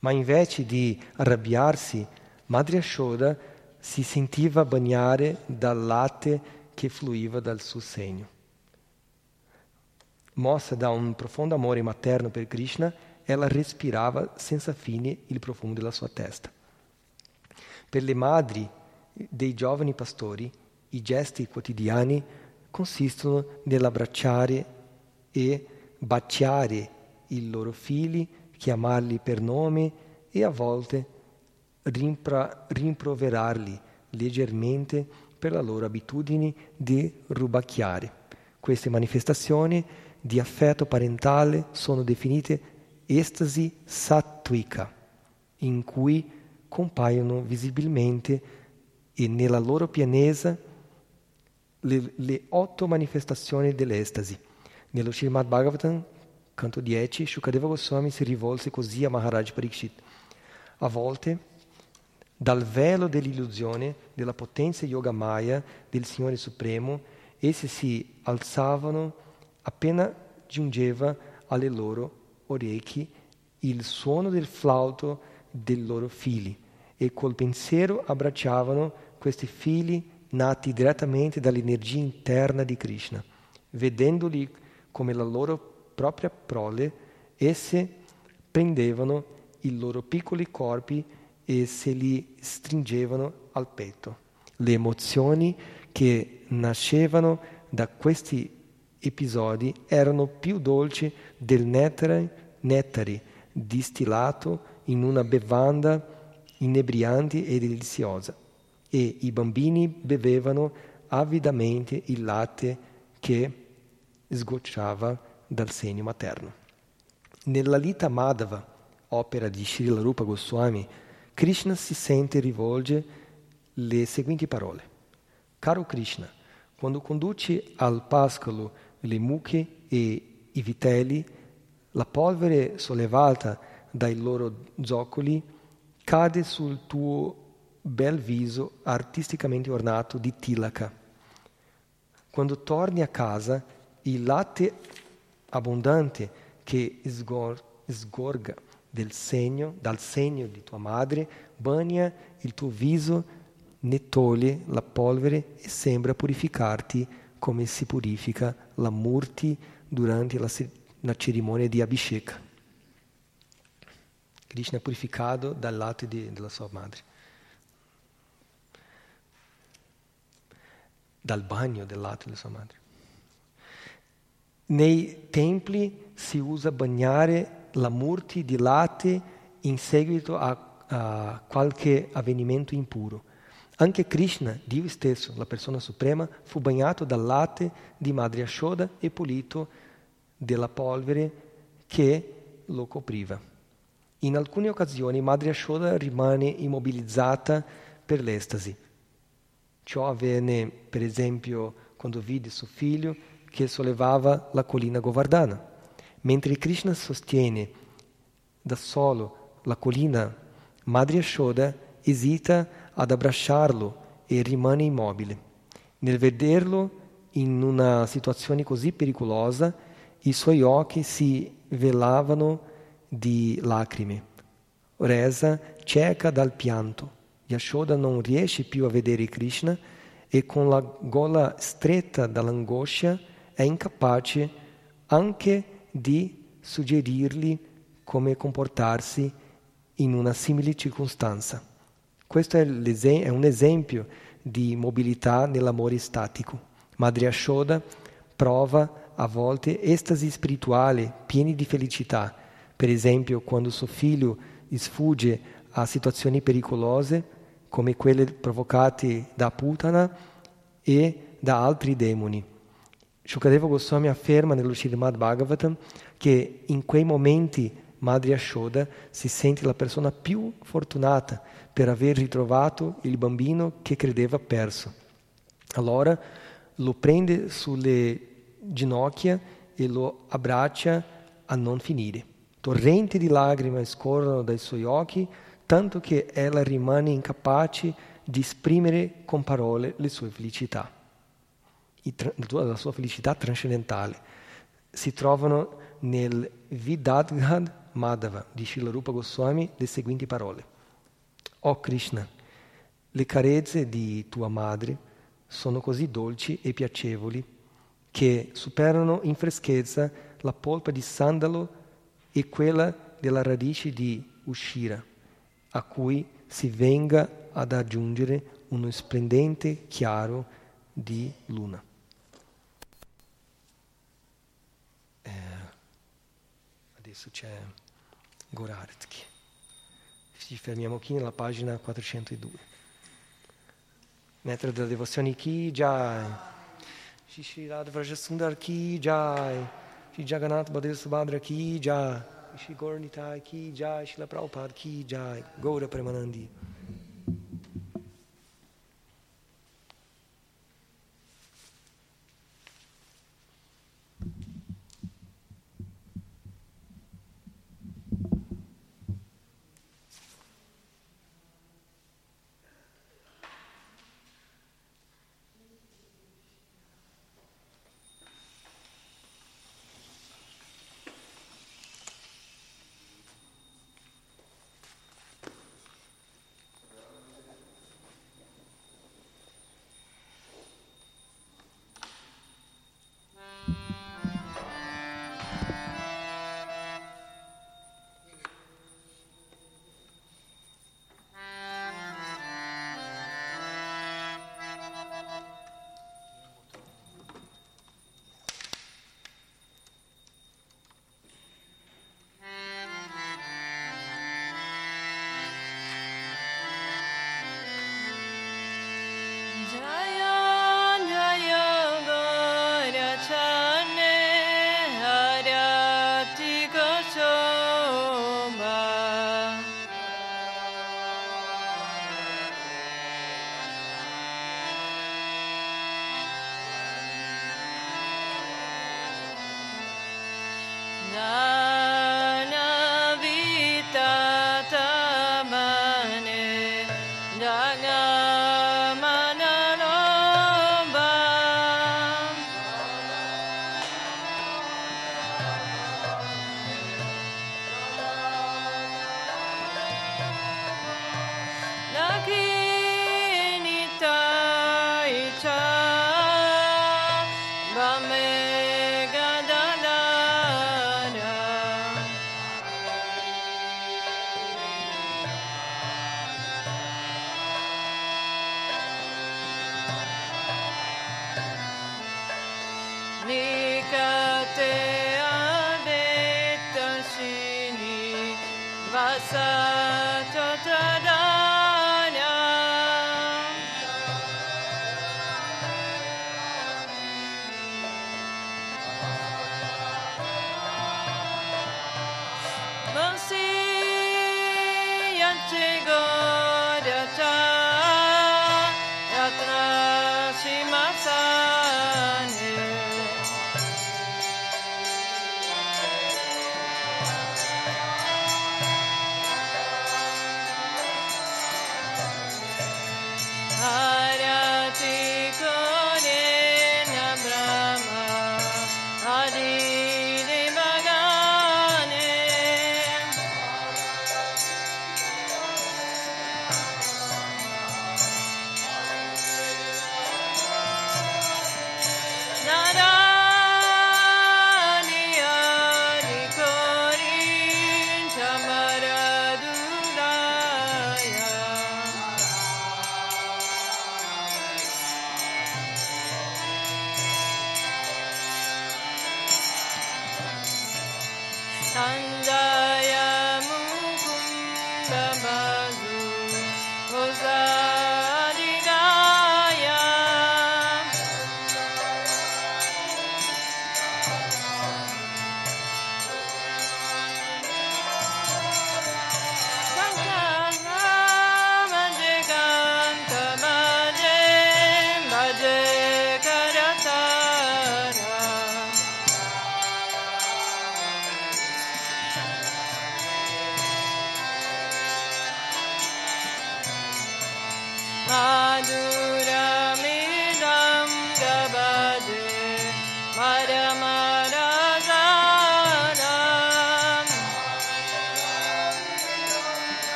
Ma invece di arrabbiarsi, Madre Ashoda si sentiva bagnare dal latte che fluiva dal suo segno. Mossa da un profondo amore materno per Krishna, ella respirava senza fine il profumo della sua testa. Per le madri dei giovani pastori, i gesti quotidiani consistono nell'abbracciare e baciare i loro figli, chiamarli per nome e a volte rimpra, rimproverarli leggermente per la loro abitudine di rubacchiare. Queste manifestazioni di affetto parentale sono definite estasi sattvica, in cui compaiono visibilmente e nella loro pienezza le, le otto manifestazioni dell'estasi. Nello Srimad Bhagavatam, canto 10, Shukadeva Goswami si rivolse così a Maharaj Parikshit. A volte dal velo dell'illusione della potenza yoga maya del Signore Supremo, essi si alzavano appena giungeva alle loro orecchie il suono del flauto dei loro figli e col pensiero abbracciavano questi figli nati direttamente dall'energia interna di Krishna. Vedendoli come la loro propria prole, essi prendevano i loro piccoli corpi e se li stringevano al petto. Le emozioni che nascevano da questi episodi erano più dolci del nettare, nettare distillato in una bevanda inebriante e deliziosa e i bambini bevevano avidamente il latte che sgocciava dal segno materno. Nella Lita Madhava, opera di Srila Rupa Goswami, Krishna si sente rivolge le seguenti parole. Caro Krishna, quando conduci al pascolo le mucche e i vitelli, la polvere sollevata dai loro zoccoli cade sul tuo bel viso artisticamente ornato di tilaka. Quando torni a casa, il latte abbondante che sgor- sgorga segno, dal segno di tua madre bagna il tuo viso, ne toglie la polvere e sembra purificarti come si purifica la murti durante la, la cerimonia di Abhishek. Krishna è purificato dal latte di, della sua madre. Dal bagno del latte della sua madre. Nei templi si usa bagnare la murti di latte in seguito a, a qualche avvenimento impuro. Anche Krishna, Dio stesso, la persona suprema, fu bagnato dal latte di Madre Ashoda e pulito della polvere che lo copriva. In alcune occasioni Madre Ashoda rimane immobilizzata per l'estasi. Ciò avvenne, per esempio, quando vide suo figlio che sollevava la collina Govardhana. Mentre Krishna sostiene da solo la collina, Madre Ashoda esita ad abbracciarlo e rimane immobile. Nel vederlo in una situazione così pericolosa, i suoi occhi si velavano di lacrime. Resa cieca dal pianto. Yashoda non riesce più a vedere Krishna e con la gola stretta dall'angoscia è incapace anche di suggerirgli come comportarsi in una simile circostanza. Questo è, è un esempio di mobilità nell'amore statico. Madre Ashoda prova a volte estasi spirituale pieni di felicità, per esempio quando suo figlio sfugge a situazioni pericolose come quelle provocate da Putana e da altri demoni. Shukadeva Goswami afferma nello Srimad Bhagavatam che in quei momenti Madre Ashoda si sente la persona più fortunata per aver ritrovato il bambino che credeva perso. Allora lo prende sulle ginocchia e lo abbraccia a non finire. Torrenti di lacrime scorrono dai suoi occhi tanto che ella rimane incapace di esprimere con parole le sue felicità, la sua felicità trascendentale. Si trovano nel Vidadgad Madhava di Shilarupa Goswami le seguenti parole. O Krishna, le carezze di tua madre sono così dolci e piacevoli che superano in freschezza la polpa di sandalo e quella della radice di uscira a cui si venga ad aggiungere uno splendente chiaro di luna. Eh, adesso c'è Gorarzky. Ci fermiamo qui nella pagina 402. Netra della devozione Ki Jai, Shri Radha Sundar Ki Jai, Shri Jagannath Bhadev Subhadra Ki Jai. Shri Gornitai ki jai, Shri Prabhupada ki jai, Gaura Premanandi.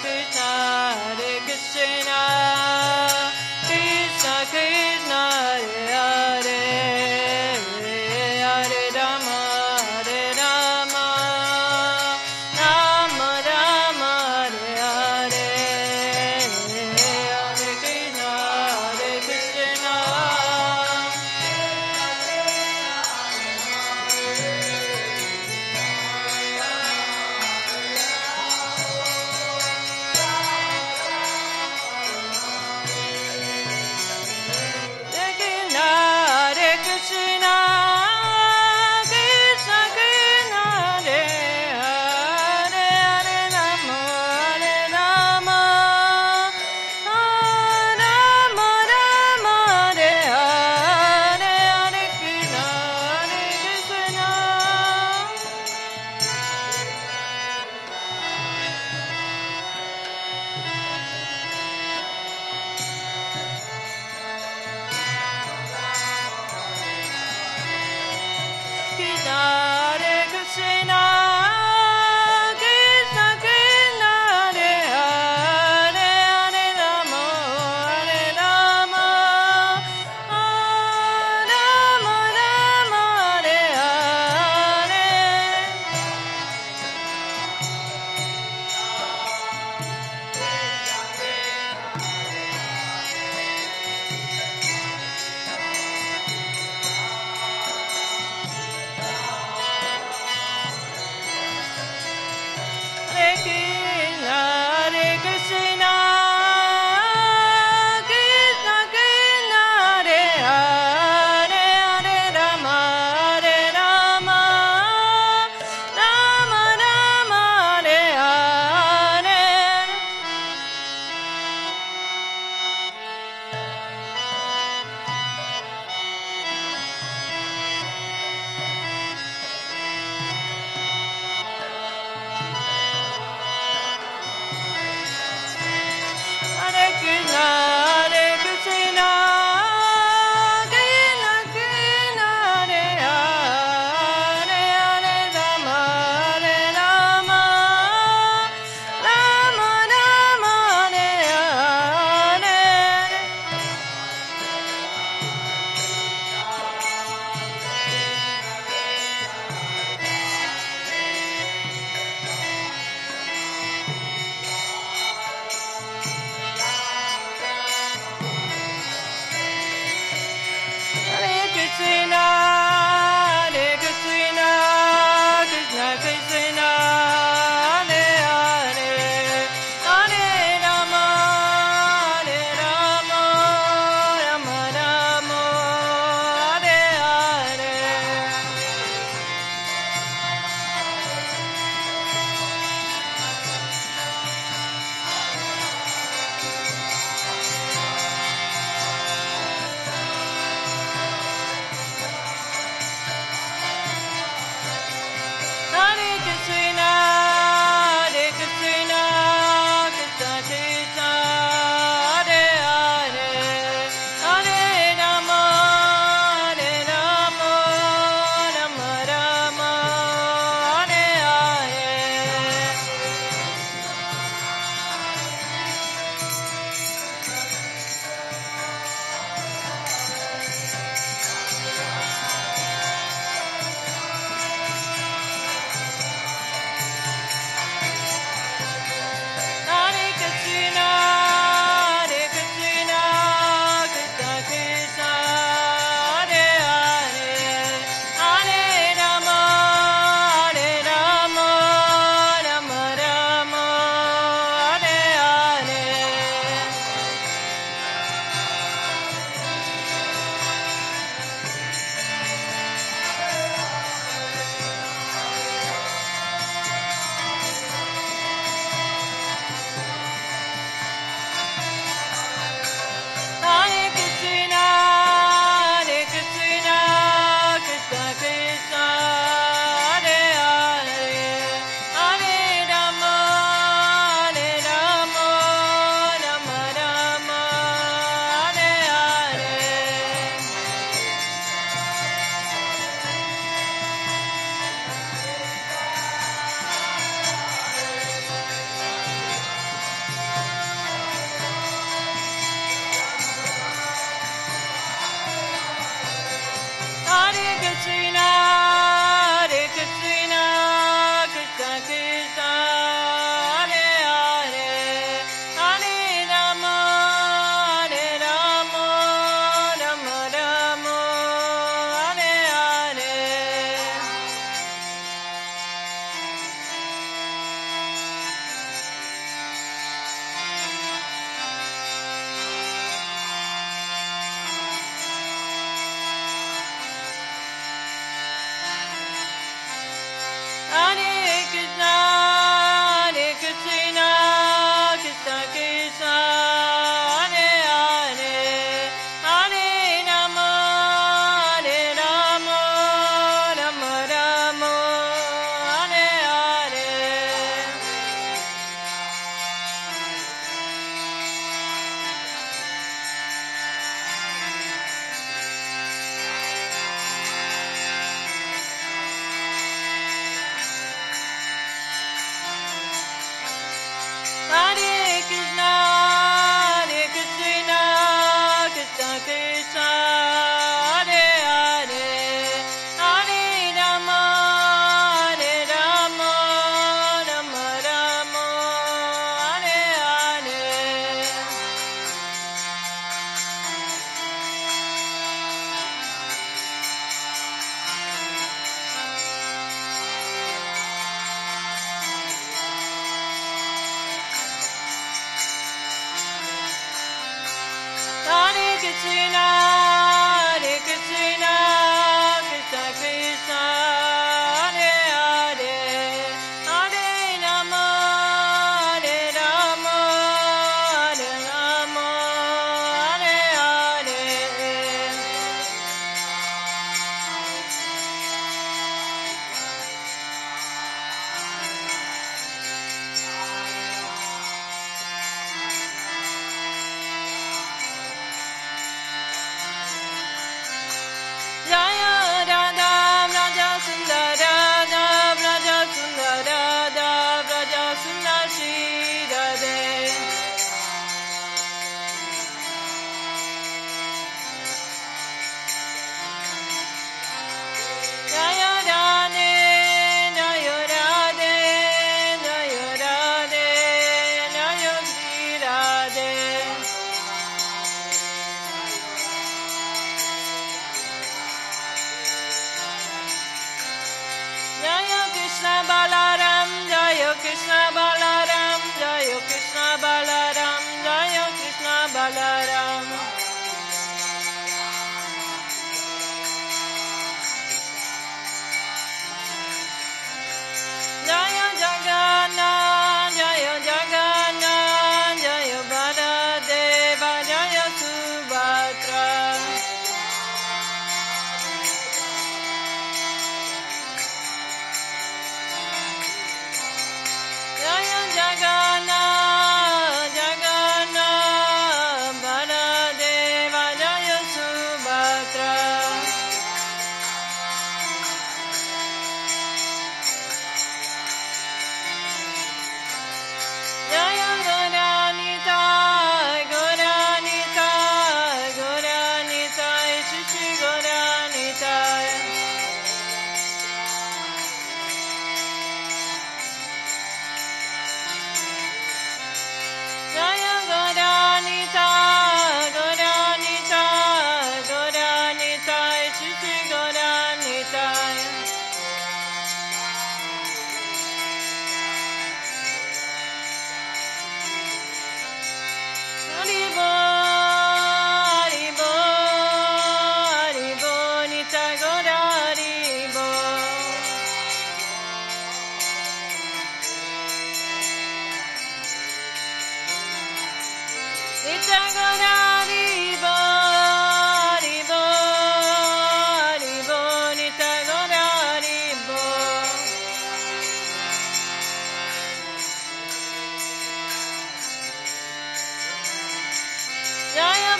Krishna, Hare Krishna, Krishna.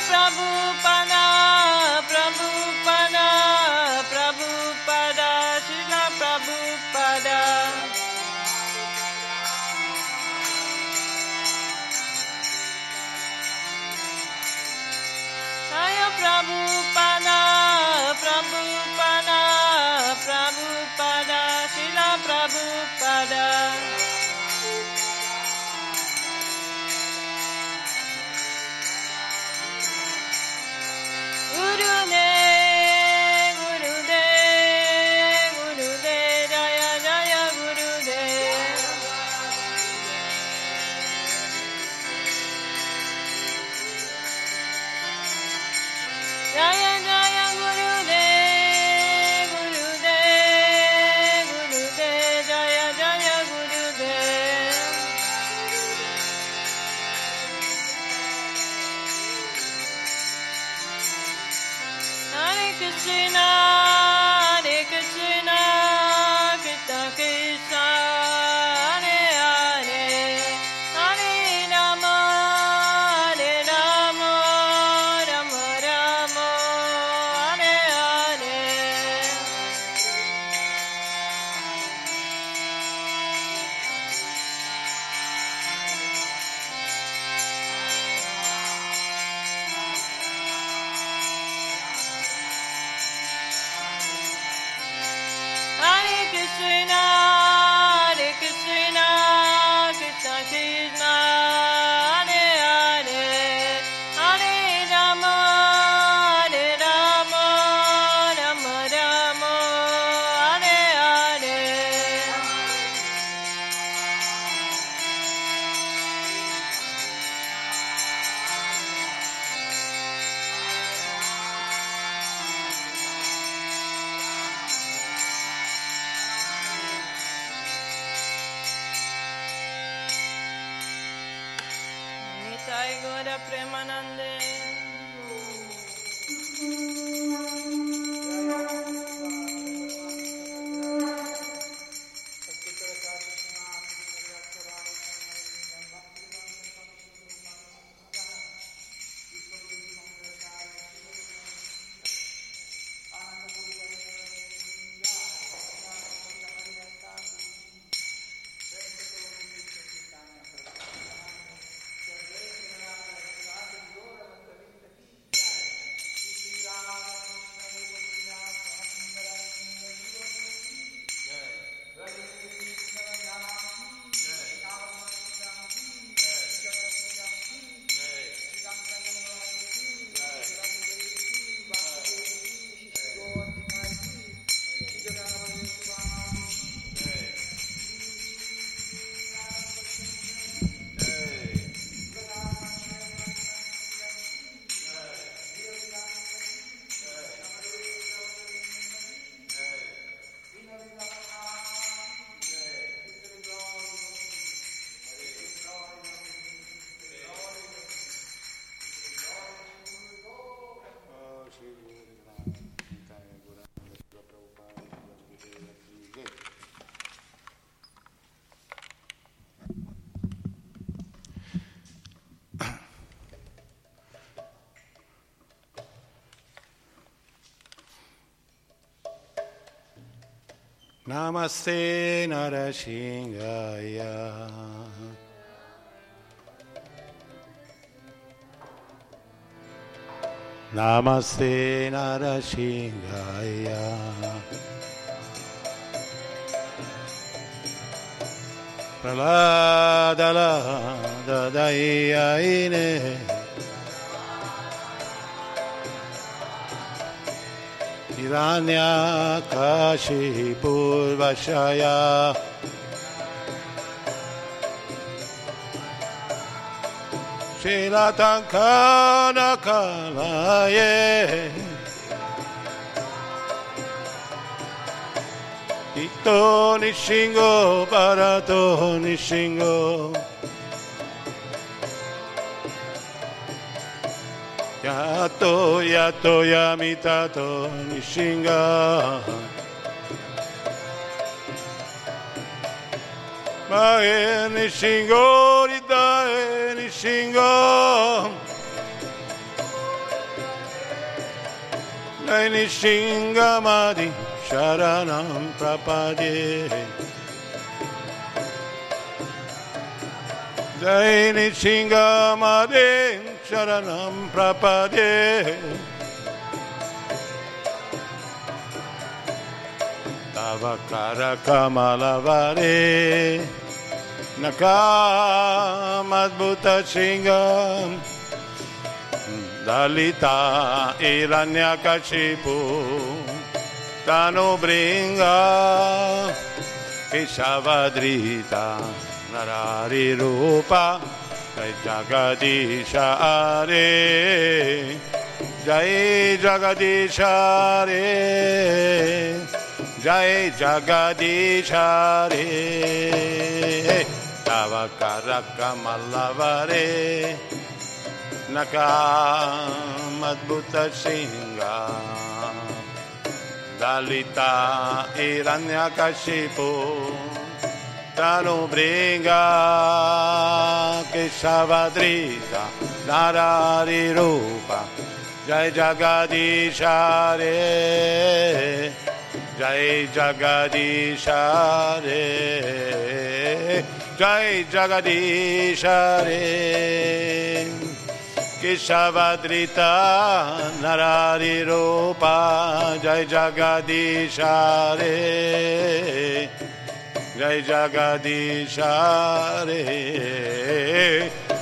Prabhupada Namaste Narasingaya. Namaste Narasingaya. Pralada la da da हिरण्याकाशी पूर्वशया शिलतङ्कनकलये इतो निशिङ्गो परतो निशिङ्गो Yato yato yamitato nishinga Mae nishingo ridae nishingo Nai nishinga madi sharanam prapade Jai nishinga sharanam prapade tava karakamalavare nakam adbhuta shingam dalita iranyakashipu tanu tanubringa kishavadrita narari जय जगदीश रे जय जगदीश रे जय जगदीश रे तव करकमलवरे नकामद्भुत सिंगा दलिता हिरण्यकशिपो Tanu Bringa Keshavadrita Narari Rupa Jai Jagadishare Jai Jagadishare Jai Jagadishare Keshavadrita Narari Rupa Jai Jagadishare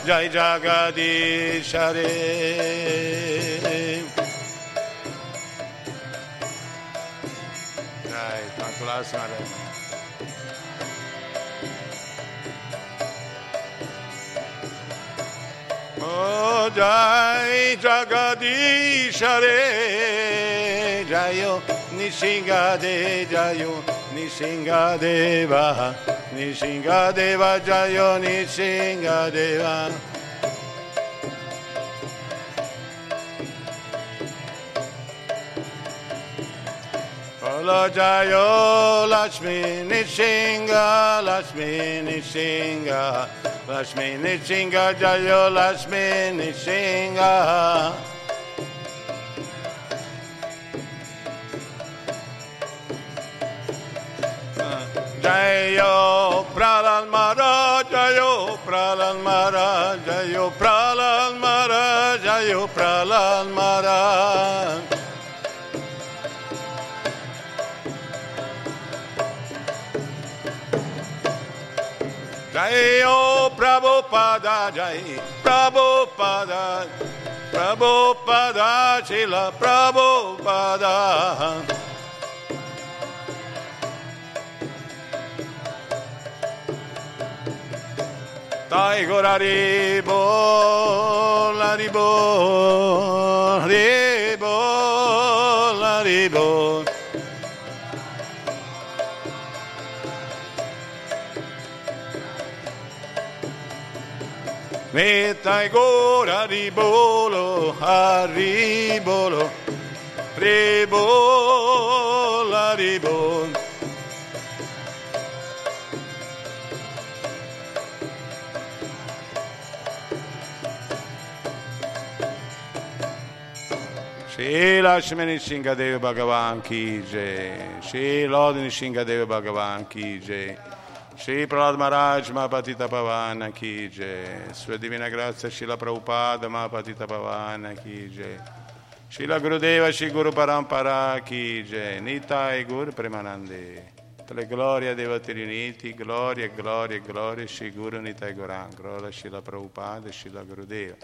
Jai Jagadishare Jai Jagadishare Jai Tantulasamare Oh, Jai Jagadishare Jayo Nishingade Jayo Nishingadeva Nishingadeva Jayo Nishingadeva. Olo Jayo Lakshmi Nishinga Lakshmi Nishinga Lakshmi Nishinga Jayo Lakshmi Nishinga Jayo Pralan Mara Jayo Pralan Mara Jayo Pralan Mara Jayo Pralan Mara Jayo Prabhupada Jai Prabhupada Prabhupada Chila Prabhupada Taigo Haribo Haribo Haribo Haribo Metai gora ribolo, arribolo, ribola, ribol. Shri Lakshmani Shingadeva Bhagavan Ki Jai. Shri Lodini Shingadeva Bhagavan Ki Jai. Shri Prahlad Maharaj Mahapatita Pavana Ki Jai. Sua Divina Grazia Shri La Prabhupada Mahapatita Pavana Ki Jai. Shri La Gurudeva Shri Guru Parampara Ki Jai. Nitai Guru Premanande. Le glorie dei Devoti riuniti, gloria, gloria, gloria, Shri Guru Nitai Goran, Shri La Prabhupada Shri La Gurudeva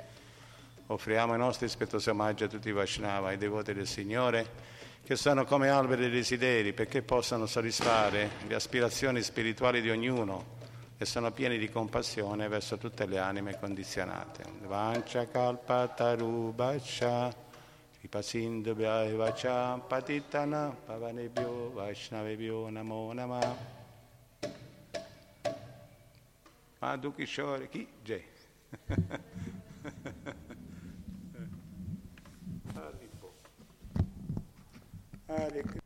offriamo i nostri rispettosi omaggi a tutti i Vaishnava, ai devoti del Signore, che sono come alberi dei desideri perché possano soddisfare le aspirazioni spirituali di ognuno e sono pieni di compassione verso tutte le anime condizionate. Vancha kalpa tarubasha Vipasindubhya vacha patitana pavanebhyo vaishnavebhyo namo nama. Madhu Kishore Ki? Jai Hare